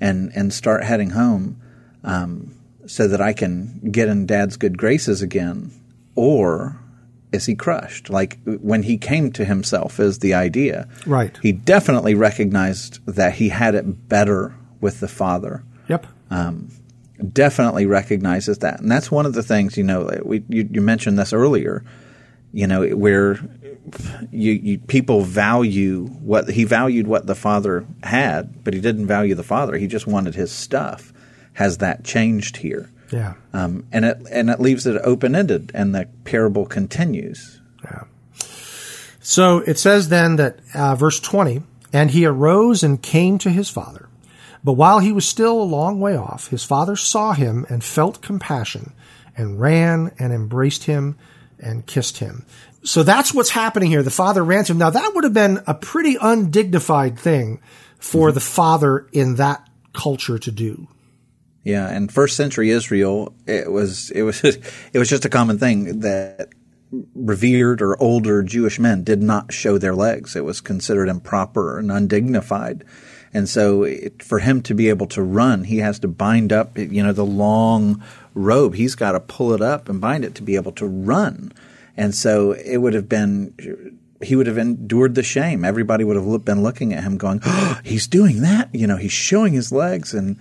And and start heading home um, so that I can get in Dad's good graces again, or is he crushed? Like when he came to himself is the idea. Right. He definitely recognized that he had it better with the Father. Yep. Um, definitely recognizes that, and that's one of the things you know. We you, you mentioned this earlier. You know where you, you, people value what he valued what the father had, but he didn't value the father. He just wanted his stuff. Has that changed here? Yeah. Um, and it and it leaves it open ended, and the parable continues. Yeah. So it says then that uh, verse twenty, and he arose and came to his father. But while he was still a long way off, his father saw him and felt compassion, and ran and embraced him and kissed him so that's what's happening here. The father ransomed. Now that would have been a pretty undignified thing for mm-hmm. the father in that culture to do. Yeah, and first century Israel, it was it was *laughs* it was just a common thing that revered or older Jewish men did not show their legs. It was considered improper and undignified. And so it, for him to be able to run, he has to bind up, you know, the long robe. He's got to pull it up and bind it to be able to run. And so it would have been, he would have endured the shame. Everybody would have been looking at him going, *gasps* oh, he's doing that. You know, he's showing his legs and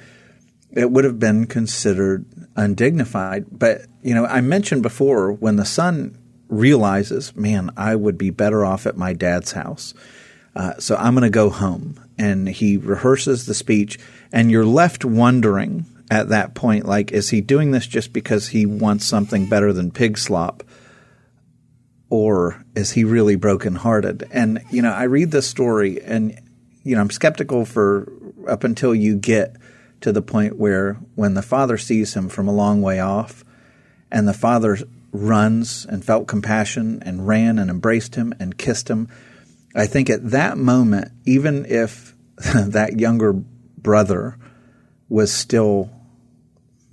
it would have been considered undignified. But, you know, I mentioned before when the son realizes, man, I would be better off at my dad's house. Uh, so I'm going to go home. And he rehearses the speech, and you're left wondering at that point, like, is he doing this just because he wants something better than pig slop? Or is he really brokenhearted? And you know, I read this story, and you know, I'm skeptical for up until you get to the point where when the father sees him from a long way off, and the father runs and felt compassion and ran and embraced him and kissed him. I think at that moment, even if *laughs* that younger brother was still,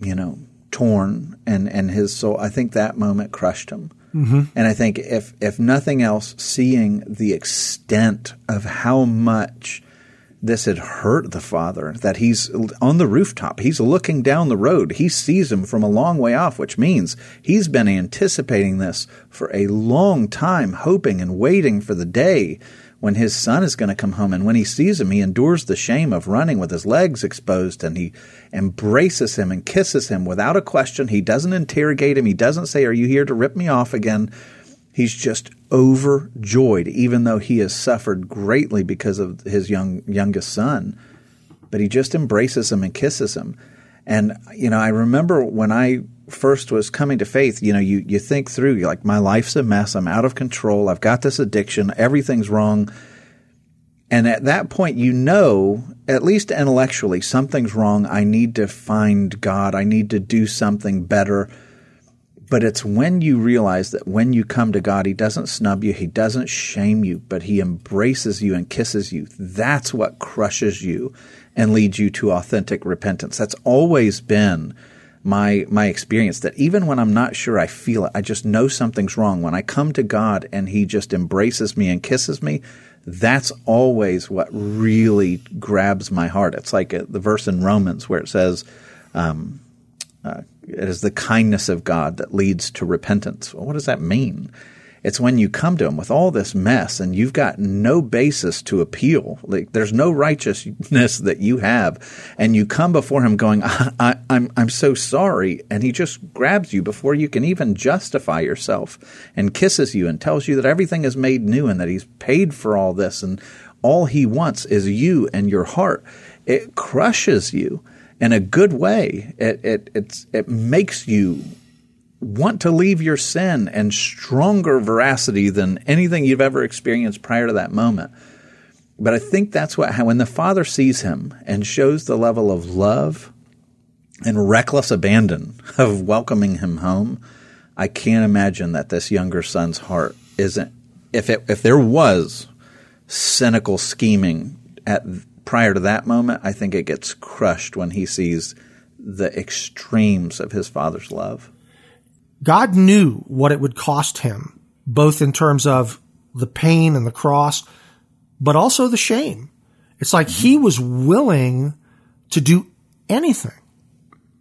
you know, torn and, and his soul, I think that moment crushed him. Mm-hmm. And I think if, if nothing else, seeing the extent of how much this had hurt the father, that he's on the rooftop, he's looking down the road, he sees him from a long way off, which means he's been anticipating this for a long time, hoping and waiting for the day when his son is going to come home. And when he sees him, he endures the shame of running with his legs exposed and he embraces him and kisses him without a question. He doesn't interrogate him. He doesn't say, Are you here to rip me off again? He's just overjoyed, even though he has suffered greatly because of his young youngest son. But he just embraces him and kisses him. And you know, I remember when I first was coming to faith, you know, you, you think through, you're like, my life's a mess. I'm out of control. I've got this addiction. Everything's wrong. And at that point, you know, at least intellectually, something's wrong. I need to find God. I need to do something better. But it's when you realize that when you come to God, He doesn't snub you, He doesn't shame you, but He embraces you and kisses you. That's what crushes you and leads you to authentic repentance. That's always been my my experience that even when I'm not sure I feel it, I just know something's wrong. When I come to God and He just embraces me and kisses me, that's always what really grabs my heart. It's like a, the verse in Romans where it says, um, uh, "It is the kindness of God that leads to repentance." Well, what does that mean? It's when you come to him with all this mess and you've got no basis to appeal. Like there's no righteousness that you have, and you come before him going, I, I, "I'm I'm so sorry," and he just grabs you before you can even justify yourself, and kisses you and tells you that everything is made new and that he's paid for all this, and all he wants is you and your heart. It crushes you in a good way. It it it makes you want to leave your sin and stronger veracity than anything you've ever experienced prior to that moment. But I think that's what when the father sees him and shows the level of love and reckless abandon of welcoming him home, I can't imagine that this younger son's heart isn't if it if there was cynical scheming at prior to that moment, I think it gets crushed when he sees the extremes of his father's love. God knew what it would cost him, both in terms of the pain and the cross, but also the shame. It's like mm-hmm. he was willing to do anything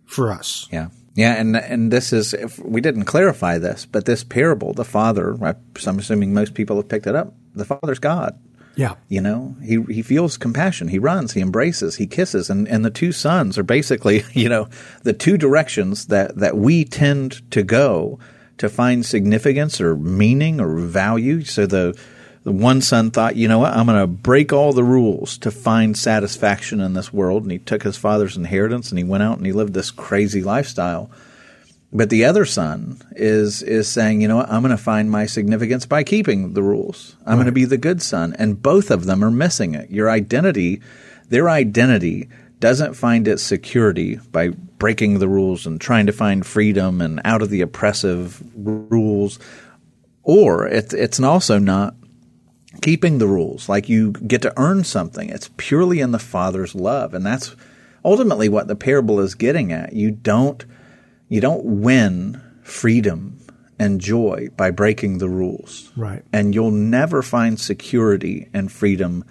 for us. Yeah. Yeah, and and this is if we didn't clarify this, but this parable, the father, I'm assuming most people have picked it up. The father's God. Yeah. You know, he he feels compassion. He runs, he embraces, he kisses, and, and the two sons are basically, *laughs* you know, the two directions that, that we tend to go to find significance or meaning or value. So the the one son thought, you know what, I'm going to break all the rules to find satisfaction in this world, and he took his father's inheritance and he went out and he lived this crazy lifestyle. But the other son is is saying, you know what, I'm going to find my significance by keeping the rules. I'm right. going to be the good son, and both of them are missing it. Your identity, their identity doesn't find its security by breaking the rules and trying to find freedom and out of the oppressive rules, or it's it's also not keeping the rules like you get to earn something. It's purely in the Father's love, and that's ultimately what the parable is getting at. You don't you don't win freedom and joy by breaking the rules. Right. And you'll never find security and freedom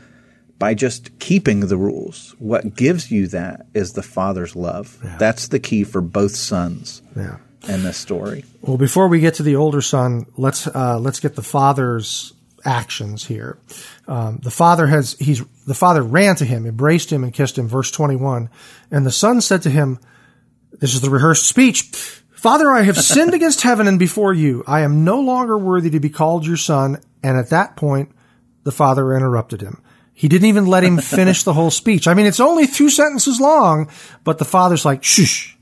by just keeping the rules. What gives you that is the Father's love. Yeah. That's the key for both sons. Yeah. In this story. Well, before we get to the older son, let's uh, let's get the father's actions here. Um, the father has he's the father ran to him, embraced him, and kissed him. Verse twenty one, and the son said to him, this is the rehearsed speech. Father, I have sinned *laughs* against heaven and before you. I am no longer worthy to be called your son. And at that point, the father interrupted him. He didn't even let him *laughs* finish the whole speech. I mean, it's only two sentences long, but the father's like, shush.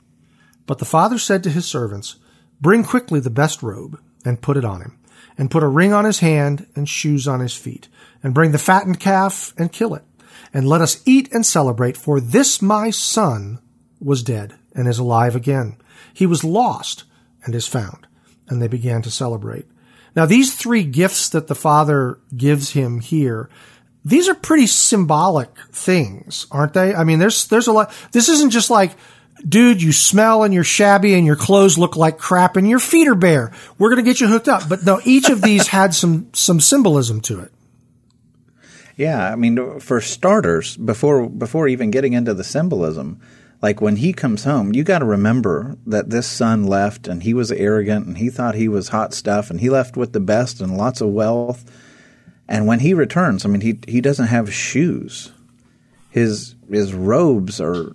But the father said to his servants, bring quickly the best robe and put it on him and put a ring on his hand and shoes on his feet and bring the fattened calf and kill it and let us eat and celebrate for this my son was dead and is alive again. He was lost and is found. And they began to celebrate. Now, these three gifts that the father gives him here, these are pretty symbolic things, aren't they? I mean, there's, there's a lot, this isn't just like, dude, you smell and you're shabby and your clothes look like crap and your feet are bare. We're going to get you hooked up. But no, each of these had some, some symbolism to it. Yeah. I mean, for starters, before, before even getting into the symbolism, like when he comes home, you got to remember that this son left and he was arrogant and he thought he was hot stuff and he left with the best and lots of wealth. And when he returns, I mean, he he doesn't have shoes. His his robes are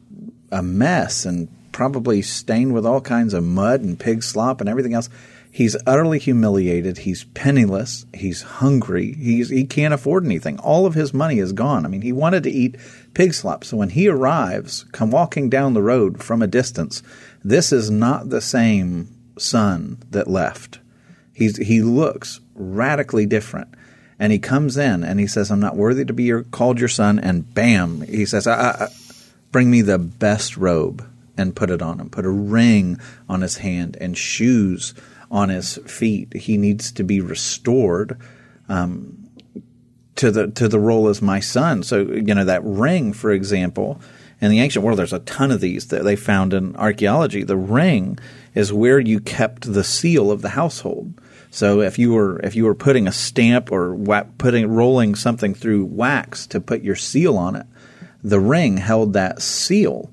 a mess and probably stained with all kinds of mud and pig slop and everything else. He's utterly humiliated. He's penniless. He's hungry. He's he can't afford anything. All of his money is gone. I mean, he wanted to eat pig slop. So when he arrives, come walking down the road from a distance, this is not the same son that left. He's he looks radically different. And he comes in and he says, "I'm not worthy to be your, called your son." And bam, he says, I, I, "Bring me the best robe." And put it on him. Put a ring on his hand and shoes on his feet. He needs to be restored um, to the to the role as my son. So you know that ring, for example, in the ancient world, there's a ton of these that they found in archaeology. The ring is where you kept the seal of the household. So if you were if you were putting a stamp or putting rolling something through wax to put your seal on it, the ring held that seal.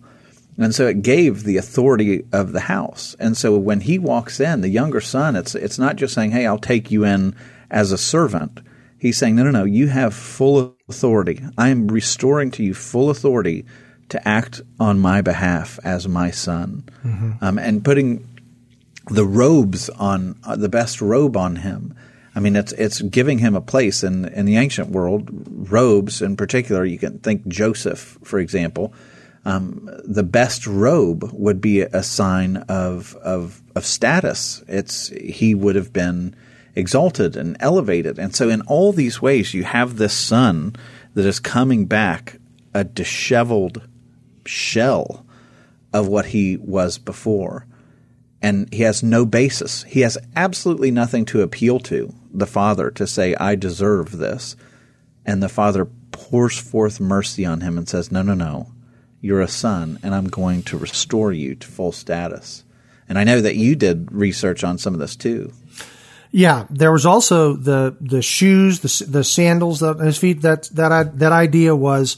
And so it gave the authority of the house. And so when he walks in, the younger son, it's it's not just saying, "Hey, I'll take you in as a servant." He's saying, "No, no, no. You have full authority. I am restoring to you full authority to act on my behalf as my son." Mm-hmm. Um, and putting the robes on uh, the best robe on him. I mean, it's it's giving him a place in in the ancient world. Robes, in particular, you can think Joseph, for example um, the best robe would be a sign of, of of status. It's he would have been exalted and elevated, and so in all these ways, you have this son that is coming back a disheveled shell of what he was before. And he has no basis. He has absolutely nothing to appeal to the father to say, I deserve this. And the father pours forth mercy on him and says, No, no, no. You're a son, and I'm going to restore you to full status. And I know that you did research on some of this too. Yeah, there was also the the shoes, the the sandals on his feet. That that that idea was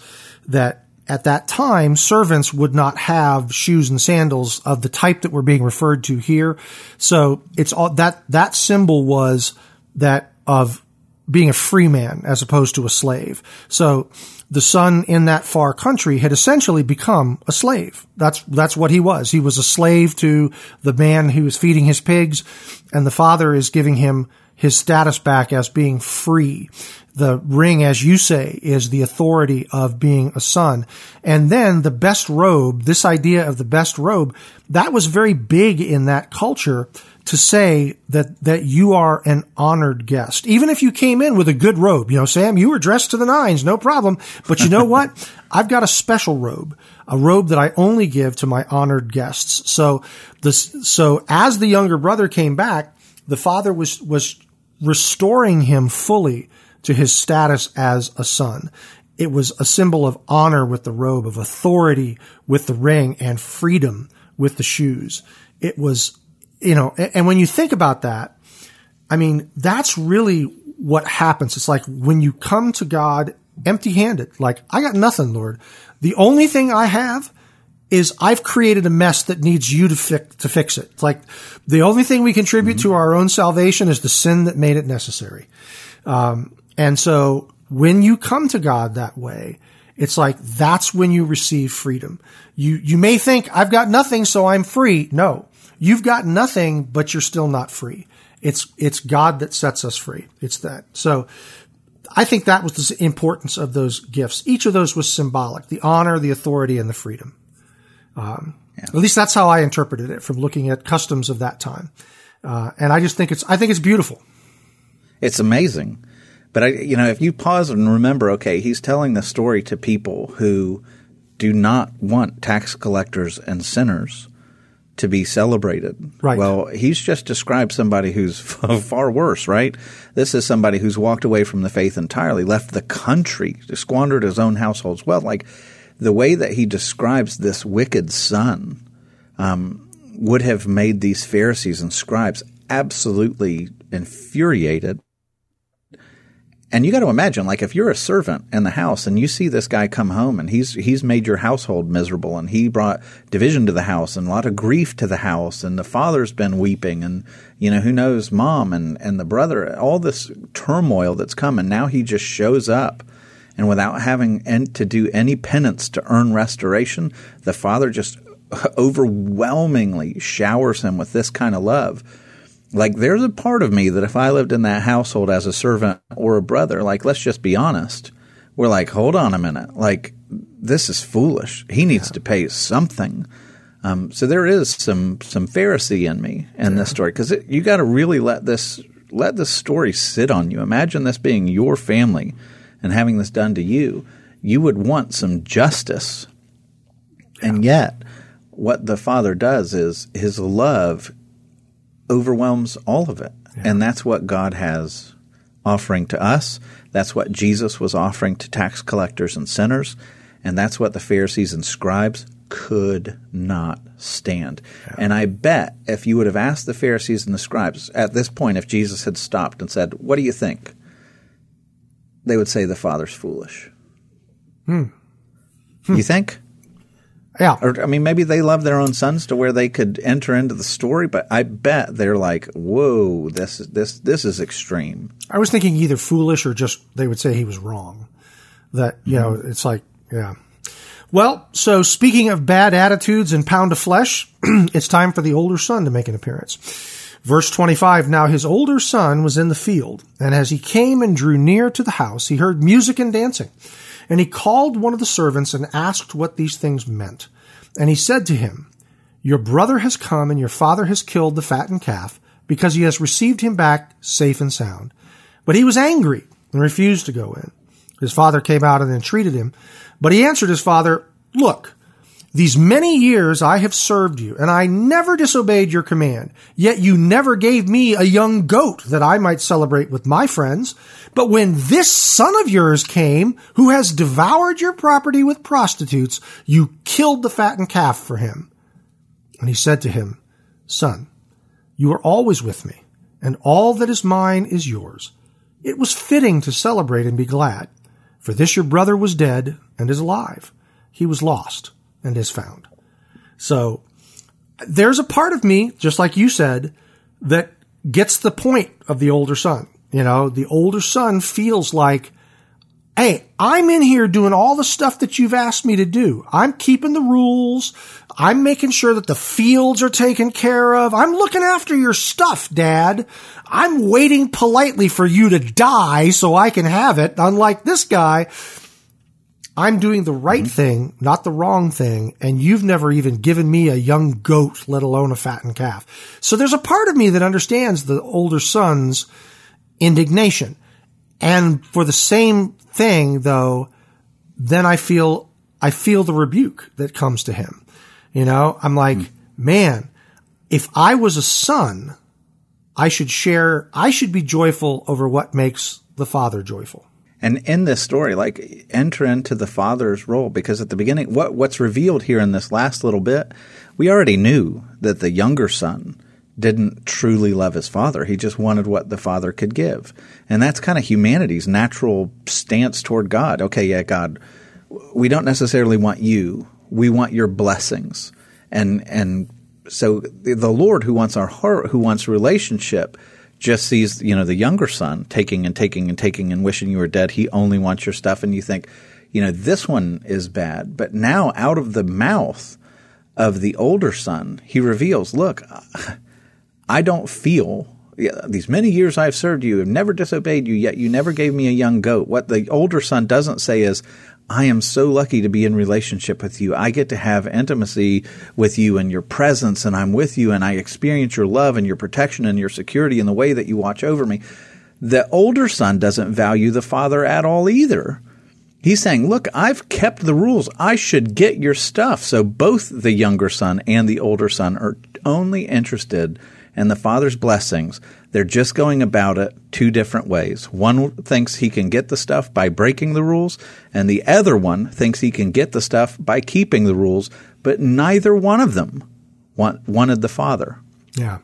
that at that time servants would not have shoes and sandals of the type that we're being referred to here. So it's all that that symbol was that of being a free man as opposed to a slave. So the son in that far country had essentially become a slave. That's, that's what he was. He was a slave to the man who was feeding his pigs and the father is giving him his status back as being free. The ring, as you say, is the authority of being a son. And then the best robe, this idea of the best robe, that was very big in that culture to say that, that you are an honored guest. Even if you came in with a good robe, you know, Sam, you were dressed to the nines, no problem. But you know *laughs* what? I've got a special robe, a robe that I only give to my honored guests. So this, so as the younger brother came back, the father was, was restoring him fully to his status as a son. It was a symbol of honor with the robe, of authority with the ring, and freedom with the shoes. It was you know, and when you think about that, I mean, that's really what happens. It's like when you come to God empty handed, like, I got nothing, Lord. The only thing I have is I've created a mess that needs you to fix, to fix it. It's like the only thing we contribute mm-hmm. to our own salvation is the sin that made it necessary. Um, and so when you come to God that way, it's like that's when you receive freedom. You, you may think I've got nothing, so I'm free. No, You've got nothing, but you're still not free. It's, it's God that sets us free. It's that. So I think that was the importance of those gifts. Each of those was symbolic, the honor, the authority, and the freedom. Um, yeah. At least that's how I interpreted it from looking at customs of that time. Uh, and I just think it's, I think it's beautiful. It's amazing. But I, you know, if you pause and remember, okay, he's telling the story to people who do not want tax collectors and sinners to be celebrated. Right. Well, he's just described somebody who's *laughs* far worse, right? This is somebody who's walked away from the faith entirely, left the country, squandered his own household's wealth. Like the way that he describes this wicked son um, would have made these Pharisees and scribes absolutely infuriated and you got to imagine, like, if you're a servant in the house and you see this guy come home and he's he's made your household miserable and he brought division to the house and a lot of grief to the house and the father's been weeping and you know who knows mom and and the brother all this turmoil that's come and now he just shows up. And without having to do any penance to earn restoration, the father just overwhelmingly showers him with this kind of love like there's a part of me that if I lived in that household as a servant or a brother, like let's just be honest, we're like, hold on a minute, like this is foolish. He needs yeah. to pay something. Um, so there is some some Pharisee in me in yeah. this story because you got to really let this let this story sit on you. Imagine this being your family and having this done to you. You would want some justice, yeah. and yet what the father does is his love overwhelms all of it. Yeah. And that's what God has offering to us. That's what Jesus was offering to tax collectors and sinners. And that's what the Pharisees and scribes could not stand. Yeah. And I bet if you would have asked the Pharisees and the scribes at this point, if Jesus had stopped and said, What do you think? They would say the Father's foolish. Hmm. You think? Yeah. Or, I mean, maybe they love their own sons to where they could enter into the story, but I bet they're like, whoa, this is, this, this is extreme. I was thinking either foolish or just they would say he was wrong. That, you mm-hmm. know, it's like, yeah. Well, so speaking of bad attitudes and pound of flesh, *clears throat* it's time for the older son to make an appearance. Verse 25, now his older son was in the field, and as he came and drew near to the house, he heard music and dancing. And he called one of the servants and asked what these things meant. And he said to him, Your brother has come, and your father has killed the fattened calf, because he has received him back safe and sound. But he was angry and refused to go in. His father came out and entreated him, but he answered his father, Look, these many years I have served you, and I never disobeyed your command. Yet you never gave me a young goat that I might celebrate with my friends. But when this son of yours came, who has devoured your property with prostitutes, you killed the fattened calf for him. And he said to him, Son, you are always with me, and all that is mine is yours. It was fitting to celebrate and be glad. For this your brother was dead and is alive. He was lost and is found. So there's a part of me, just like you said, that gets the point of the older son. You know, the older son feels like, Hey, I'm in here doing all the stuff that you've asked me to do. I'm keeping the rules. I'm making sure that the fields are taken care of. I'm looking after your stuff, dad. I'm waiting politely for you to die so I can have it. Unlike this guy I'm doing the right mm-hmm. thing, not the wrong thing, and you've never even given me a young goat, let alone a fattened calf. So there's a part of me that understands the older son's indignation. And for the same thing, though, then I feel, I feel the rebuke that comes to him. You know, I'm like, mm. man, if I was a son, I should share, I should be joyful over what makes the father joyful and in this story, like enter into the father's role because at the beginning, what what's revealed here in this last little bit, we already knew that the younger son didn't truly love his father. He just wanted what the father could give, and that's kind of humanity's natural stance toward God. Okay, yeah, God, we don't necessarily want you. We want your blessings, and and so the Lord who wants our heart, who wants relationship just sees, you know, the younger son taking and taking and taking and wishing you were dead. He only wants your stuff. And you think, you know, this one is bad. But now out of the mouth of the older son, he reveals, look, *laughs* I don't feel these many years I've served you, have never disobeyed you, yet you never gave me a young goat. What the older son doesn't say is, I am so lucky to be in relationship with you. I get to have intimacy with you and your presence, and I'm with you, and I experience your love and your protection and your security in the way that you watch over me. The older son doesn't value the father at all either. He's saying, look, I've kept the rules. I should get your stuff. So both the younger son and the older son are only interested in the father's blessings. They're just going about it two different ways. One thinks he can get the stuff by breaking the rules, and the other one thinks he can get the stuff by keeping the rules, but neither one of them want, wanted the father. Yeah.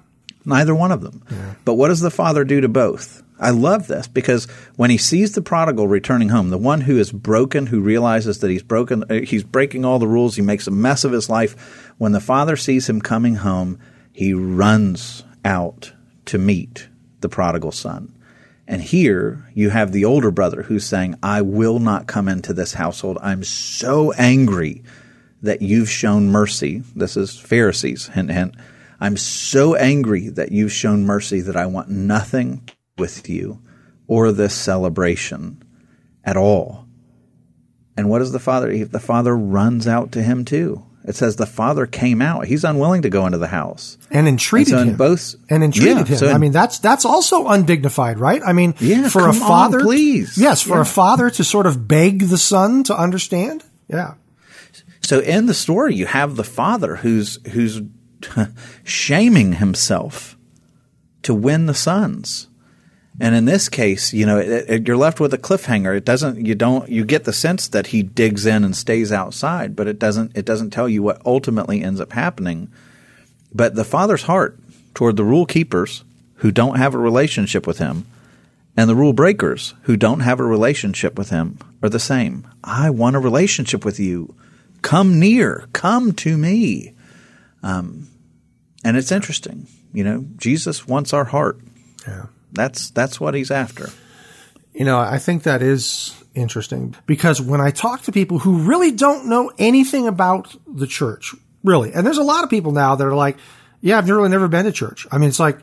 Neither one of them. Yeah. But what does the father do to both? I love this because when he sees the prodigal returning home, the one who is broken, who realizes that he's broken, uh, he's breaking all the rules, he makes a mess of his life. When the father sees him coming home, he runs out to meet the prodigal son. And here you have the older brother who's saying, I will not come into this household. I'm so angry that you've shown mercy. This is Pharisees, hint, hint. I'm so angry that you've shown mercy that I want nothing with you or this celebration at all. And what does the father? The father runs out to him too. It says the father came out. He's unwilling to go into the house and entreated and so him. Both and entreated yeah, him. So in, I mean, that's that's also undignified, right? I mean, yeah, for a father, on, please, yes, for yeah. a father to sort of beg the son to understand, yeah. So in the story, you have the father who's who's *laughs* shaming himself to win the sons. And in this case, you know, it, it, you're left with a cliffhanger. It doesn't, you don't, you get the sense that he digs in and stays outside, but it doesn't, it doesn't tell you what ultimately ends up happening. But the father's heart toward the rule keepers who don't have a relationship with him and the rule breakers who don't have a relationship with him are the same. I want a relationship with you. Come near. Come to me. Um, and it's interesting. You know, Jesus wants our heart. Yeah. That's that's what he's after. You know, I think that is interesting because when I talk to people who really don't know anything about the church, really, and there's a lot of people now that are like, yeah, I've really never been to church. I mean, it's like,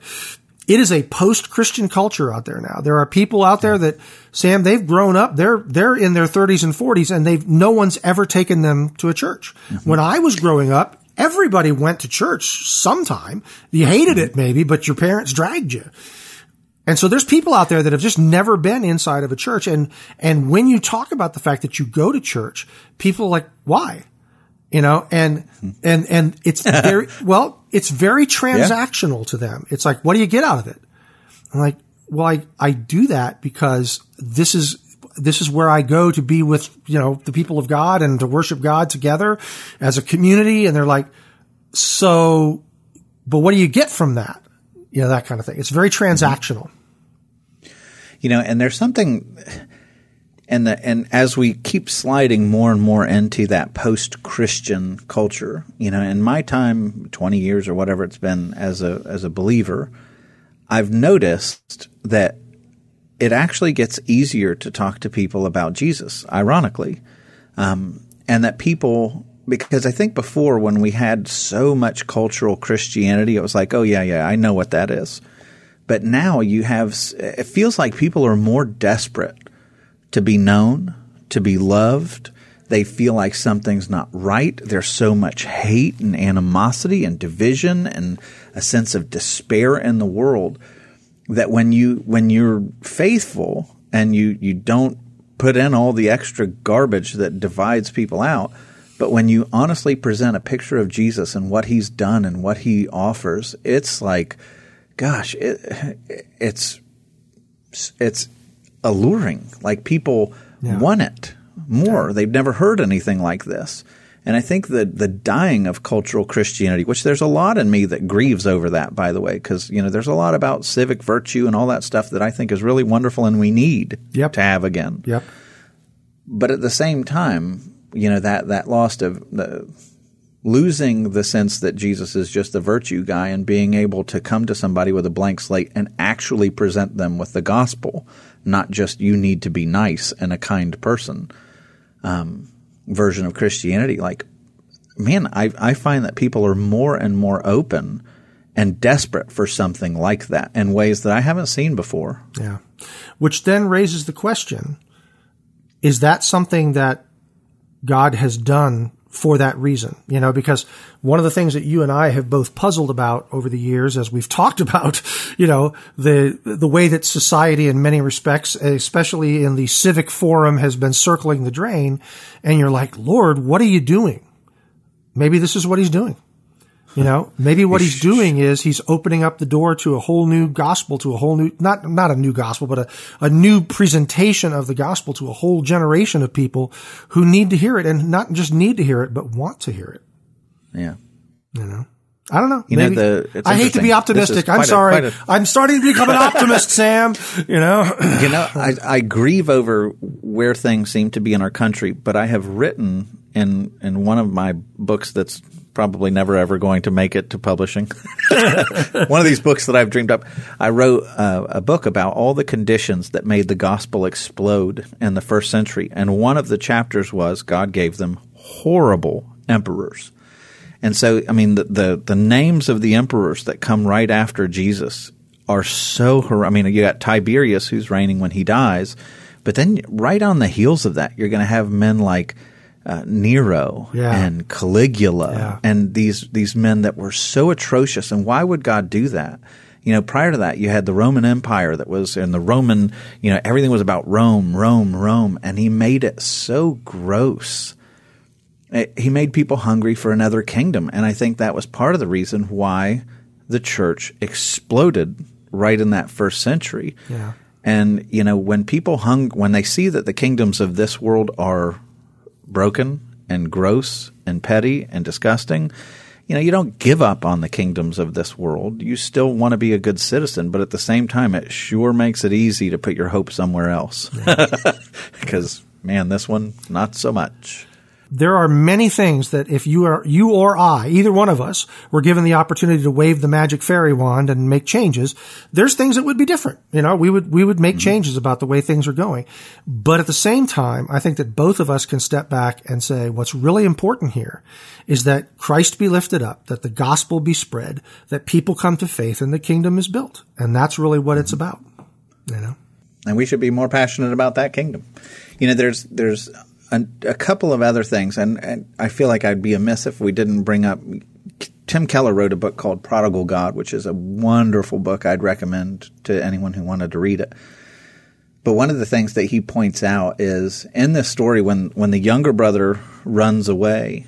it is a post-Christian culture out there now. There are people out there that, Sam, they've grown up, they're, they're in their 30s and 40s and they've, no one's ever taken them to a church. Mm-hmm. When I was growing up, everybody went to church sometime. You hated it maybe, but your parents dragged you. And so there's people out there that have just never been inside of a church. And, and when you talk about the fact that you go to church, people are like, why? You know, and, and, and it's *laughs* very, well, it's very transactional yeah. to them. It's like, what do you get out of it? I'm like, well, I, I do that because this is, this is where I go to be with, you know, the people of God and to worship God together as a community. And they're like, so, but what do you get from that? You know, that kind of thing. It's very transactional. You know, and there's something, and the, and as we keep sliding more and more into that post-Christian culture, you know, in my time, 20 years or whatever it's been as a, as a believer, I've noticed that it actually gets easier to talk to people about Jesus, ironically. Um, and that people, because I think before when we had so much cultural Christianity, it was like, oh, yeah, yeah, I know what that is. But now you have, it feels like people are more desperate to be known, to be loved. They feel like something's not right. There's so much hate and animosity and division and a sense of despair in the world that when you when you're faithful and you you don't put in all the extra garbage that divides people out, but when you honestly present a picture of Jesus and what he's done and what he offers, it's like, gosh, it, it's it's alluring. Like people yeah. want it more. They've never heard anything like this. And I think that the dying of cultural Christianity, which there's a lot in me that grieves over that, by the way, because you know there's a lot about civic virtue and all that stuff that I think is really wonderful and we need yep. to have again. Yep. But at the same time, you know that that lost of the losing the sense that Jesus is just the virtue guy and being able to come to somebody with a blank slate and actually present them with the gospel, not just you need to be nice and a kind person. Um, version of Christianity, like, man, I, I find that people are more and more open and desperate for something like that in ways that I haven't seen before. Yeah. Which then raises the question is that something that God has done for that reason, you know, because one of the things that you and I have both puzzled about over the years as we've *laughs* talked about, you know, the, the way that society in many respects, especially in the civic forum has been circling the drain. And you're like, Lord, what are you doing? Maybe this is what he's doing. You know, maybe what he's doing is he's opening up the door to a whole new gospel, to a whole new, not, not a new gospel, but a, a new presentation of the gospel to a whole generation of people who need to hear it and not just need to hear it, but want to hear it. Yeah. You know? I don't know. You Maybe, know, the, I hate to be optimistic. I'm sorry. I'm starting to become an *laughs* optimist, Sam. You know. you know, I, I grieve over where things seem to be in our country, but I have written in in one of my books that's probably never ever going to make it to publishing. *laughs* One of these books that I've dreamed up. I wrote uh, a book about all the conditions that made the gospel explode in the first century, and one of the chapters was God gave them horrible emperors. And so, I mean, the, the, the names of the emperors that come right after Jesus are so. horrible. I mean, you got Tiberius who's reigning when he dies, but then right on the heels of that, you're going to have men like uh, Nero yeah. and Caligula yeah. and these these men that were so atrocious. And why would God do that? You know, prior to that, you had the Roman Empire that was, and the Roman, you know, everything was about Rome, Rome, Rome, and he made it so gross. It, he made people hungry for another kingdom, and I think that was part of the reason why the church exploded right in that first century. Yeah. And you know, when people hung, when they see that the kingdoms of this world are broken and gross and petty and disgusting, you know, you don't give up on the kingdoms of this world. You still want to be a good citizen, but at the same time, it sure makes it easy to put your hope somewhere else. *laughs* Because, man, this one, not so much there are many things that if you are, you or I, either one of us, were given the opportunity to wave the magic fairy wand and make changes, there's things that would be different. You know, we would, we would make mm-hmm. changes about the way things are going. But at the same time, I think that both of us can step back and say what's really important here is that Christ be lifted up, that the gospel be spread, that people come to faith and the kingdom is built. And that's really what it's about, you know? And we should be more passionate about that kingdom. You know, there's, there's, a, a couple of other things, and, and, I feel like I'd be amiss if we didn't bring up. Tim Keller wrote a book called Prodigal God, which is a wonderful book. I'd recommend to anyone who wanted to read it. But one of the things that he points out is in this story, when when the younger brother runs away,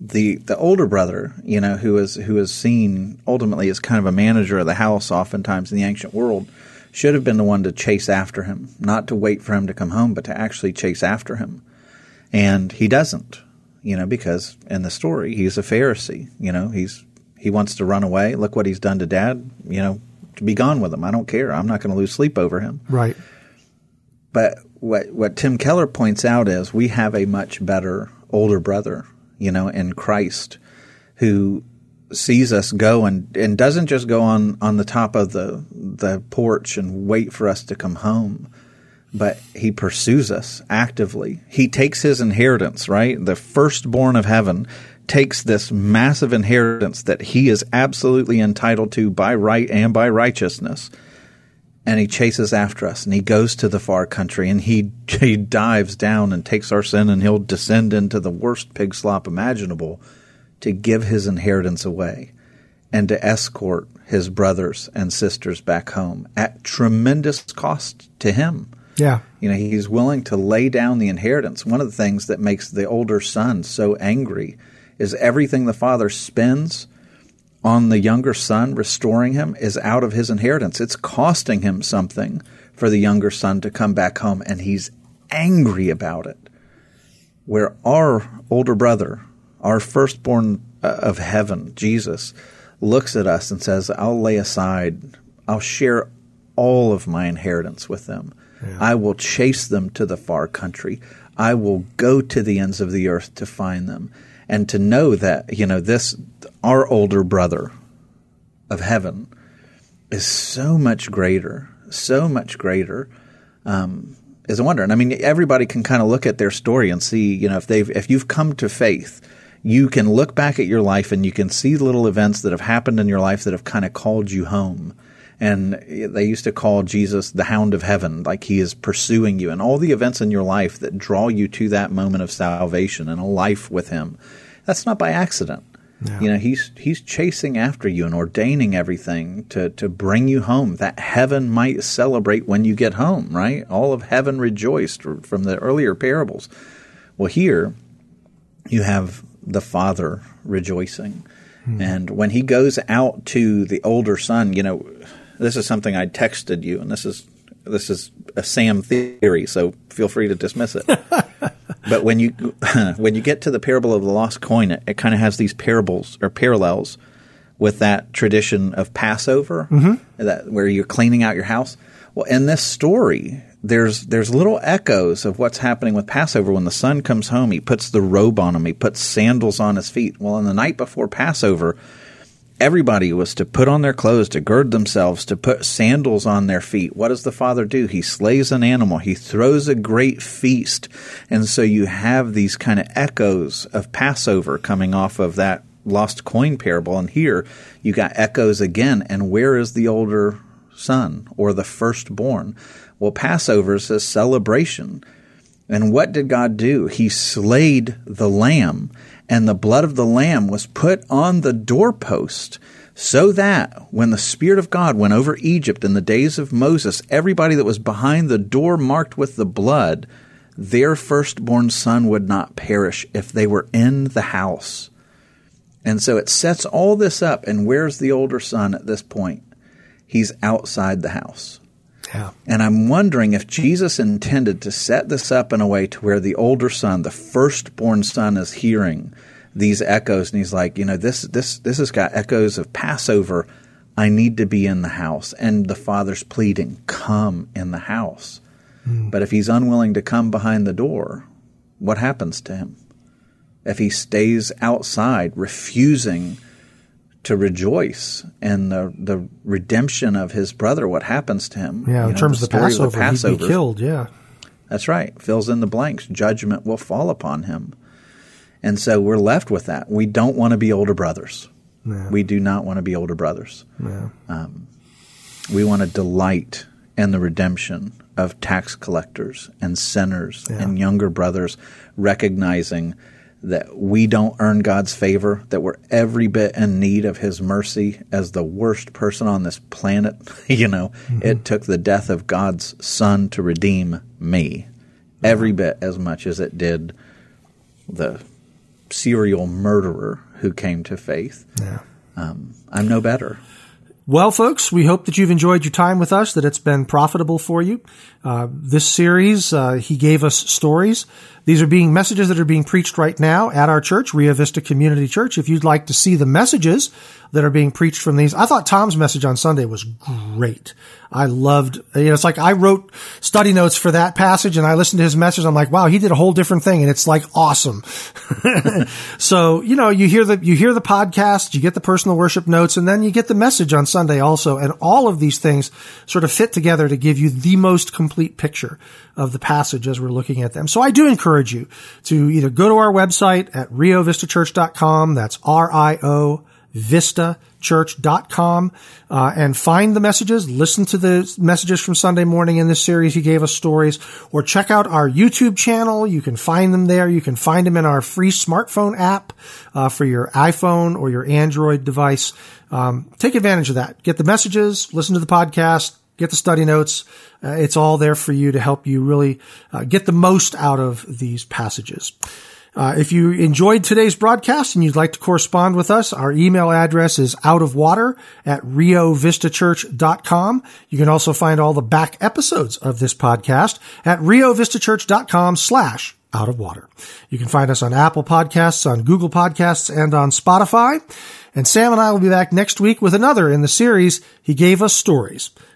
the the older brother, you know, who is who is seen ultimately as kind of a manager of the house, oftentimes in the ancient world, should have been the one to chase after him, not to wait for him to come home, but to actually chase after him. And he doesn't, you know, because in the story he's a Pharisee. You know, he's he wants to run away. Look what he's done to dad. You know, to be gone with him. I don't care. I'm not going to lose sleep over him. Right. But what what Tim Keller points out is we have a much better older brother, you know, in Christ, who sees us go and, and doesn't just go on, on the top of the the porch and wait for us to come home, but he pursues us actively. He takes his inheritance, right? The firstborn of heaven takes this massive inheritance that he is absolutely entitled to by right and by righteousness. And he chases after us and he goes to the far country and he, *laughs* he dives down and takes our sin and he'll descend into the worst pig slop imaginable to give his inheritance away and to escort his brothers and sisters back home at tremendous cost to him. Yeah. You know, he's willing to lay down the inheritance. One of the things that makes the older son so angry is everything the father spends on the younger son, restoring him, is out of his inheritance. It's costing him something for the younger son to come back home, and he's angry about it. Where our older brother, our firstborn uh, of heaven, Jesus, looks at us and says, I'll lay aside, I'll share all of my inheritance with them yeah. I will chase them to the far country. I will go to the ends of the earth to find them. And to know that, you know, this, our older brother of heaven is so much greater, so much greater, um, is a wonder. And I mean, everybody can kind of look at their story and see, you know, if they've, if you've come to faith, you can look back at your life and you can see little events that have happened in your life that have kind of called you home And they used to call Jesus the hound of heaven, like he is pursuing you and all the events in your life that draw you to that moment of salvation and a life with him. That's not by accident. Yeah. You know, he's he's chasing after you and ordaining everything to to bring you home. That heaven might celebrate when you get home, right? All of heaven rejoiced from the earlier parables. Well, here you have the father rejoicing. Hmm. And when he goes out to the older son, you know, this is something I texted you, and this is this is a Sam theory, so feel free to dismiss it. *laughs* but when you *laughs* when you get to the parable of the lost coin, it, it kind of has these parables or parallels with that tradition of Passover, mm-hmm. that where you're cleaning out your house. Well, in this story, there's there's little echoes of what's happening with Passover when the son comes home. He puts the robe on him. He puts sandals on his feet. Well, on the night before Passover, everybody was to put on their clothes, to gird themselves, to put sandals on their feet. What does the father do? He slays an animal. He throws a great feast. And so you have these kind of echoes of Passover coming off of that lost coin parable. And here you got echoes again. And where is the older son or the firstborn? Well, Passover is a celebration. And what did God do? He slayed the lamb and the blood of the Lamb was put on the doorpost, so that when the Spirit of God went over Egypt in the days of Moses, everybody that was behind the door marked with the blood, their firstborn son would not perish if they were in the house. And so it sets all this up. And where's the older son at this point? He's outside the house. Yeah. And I'm wondering if Jesus intended to set this up in a way to where the older son, the firstborn son, is hearing these echoes, and he's like, you know, this this this has got echoes of Passover. I need to be in the house, and the father's pleading, "Come in the house." Mm. But if he's unwilling to come behind the door, what happens to him? If he stays outside, refusing to rejoice and the the redemption of his brother. What happens to him? Yeah, in know, terms the of the Passover, the Passover, he'd be killed. Yeah, that's right. Fills in the blanks. Judgment will fall upon him, and so we're left with that. We don't want to be older brothers. Yeah. We do not want to be older brothers. Yeah. Um, we want to delight in the redemption of tax collectors and sinners yeah. and younger brothers, recognizing that we don't earn God's favor, that we're every bit in need of His mercy as the worst person on this planet. *laughs* you know, mm-hmm. it took the death of God's Son to redeem me, every bit as much as it did the serial murderer who came to faith. Yeah. Um, I'm no better. Well, folks, we hope that you've enjoyed your time with us, that it's been profitable for you. Uh, this series, uh, he gave us stories these are being messages that are being preached right now at our church, Rio Vista Community Church. If you'd like to see the messages that are being preached from these, I thought Tom's message on Sunday was great. I loved, you know, it's like I wrote study notes for that passage and I listened to his message. I'm like, wow, he did a whole different thing and it's like awesome. *laughs* so, you know, you hear the, you hear the podcast, you get the personal worship notes and then you get the message on Sunday also. And all of these things sort of fit together to give you the most complete picture of the passage as we're looking at them. So I do encourage you to either go to our website at riovistachurch.com. That's R-I-O vistachurch.com uh, and find the messages, listen to the messages from Sunday morning in this series. He gave us stories or check out our YouTube channel. You can find them there. You can find them in our free smartphone app uh, for your iPhone or your Android device. Um, take advantage of that. Get the messages, listen to the podcast, get the study notes. Uh, it's all there for you to help you really uh, get the most out of these passages. Uh, if you enjoyed today's broadcast and you'd like to correspond with us, our email address is outofwater at riovistachurch.com. You can also find all the back episodes of this podcast at riovistachurch.com slash out of water. You can find us on Apple Podcasts, on Google Podcasts, and on Spotify. And Sam and I will be back next week with another in the series, He Gave Us Stories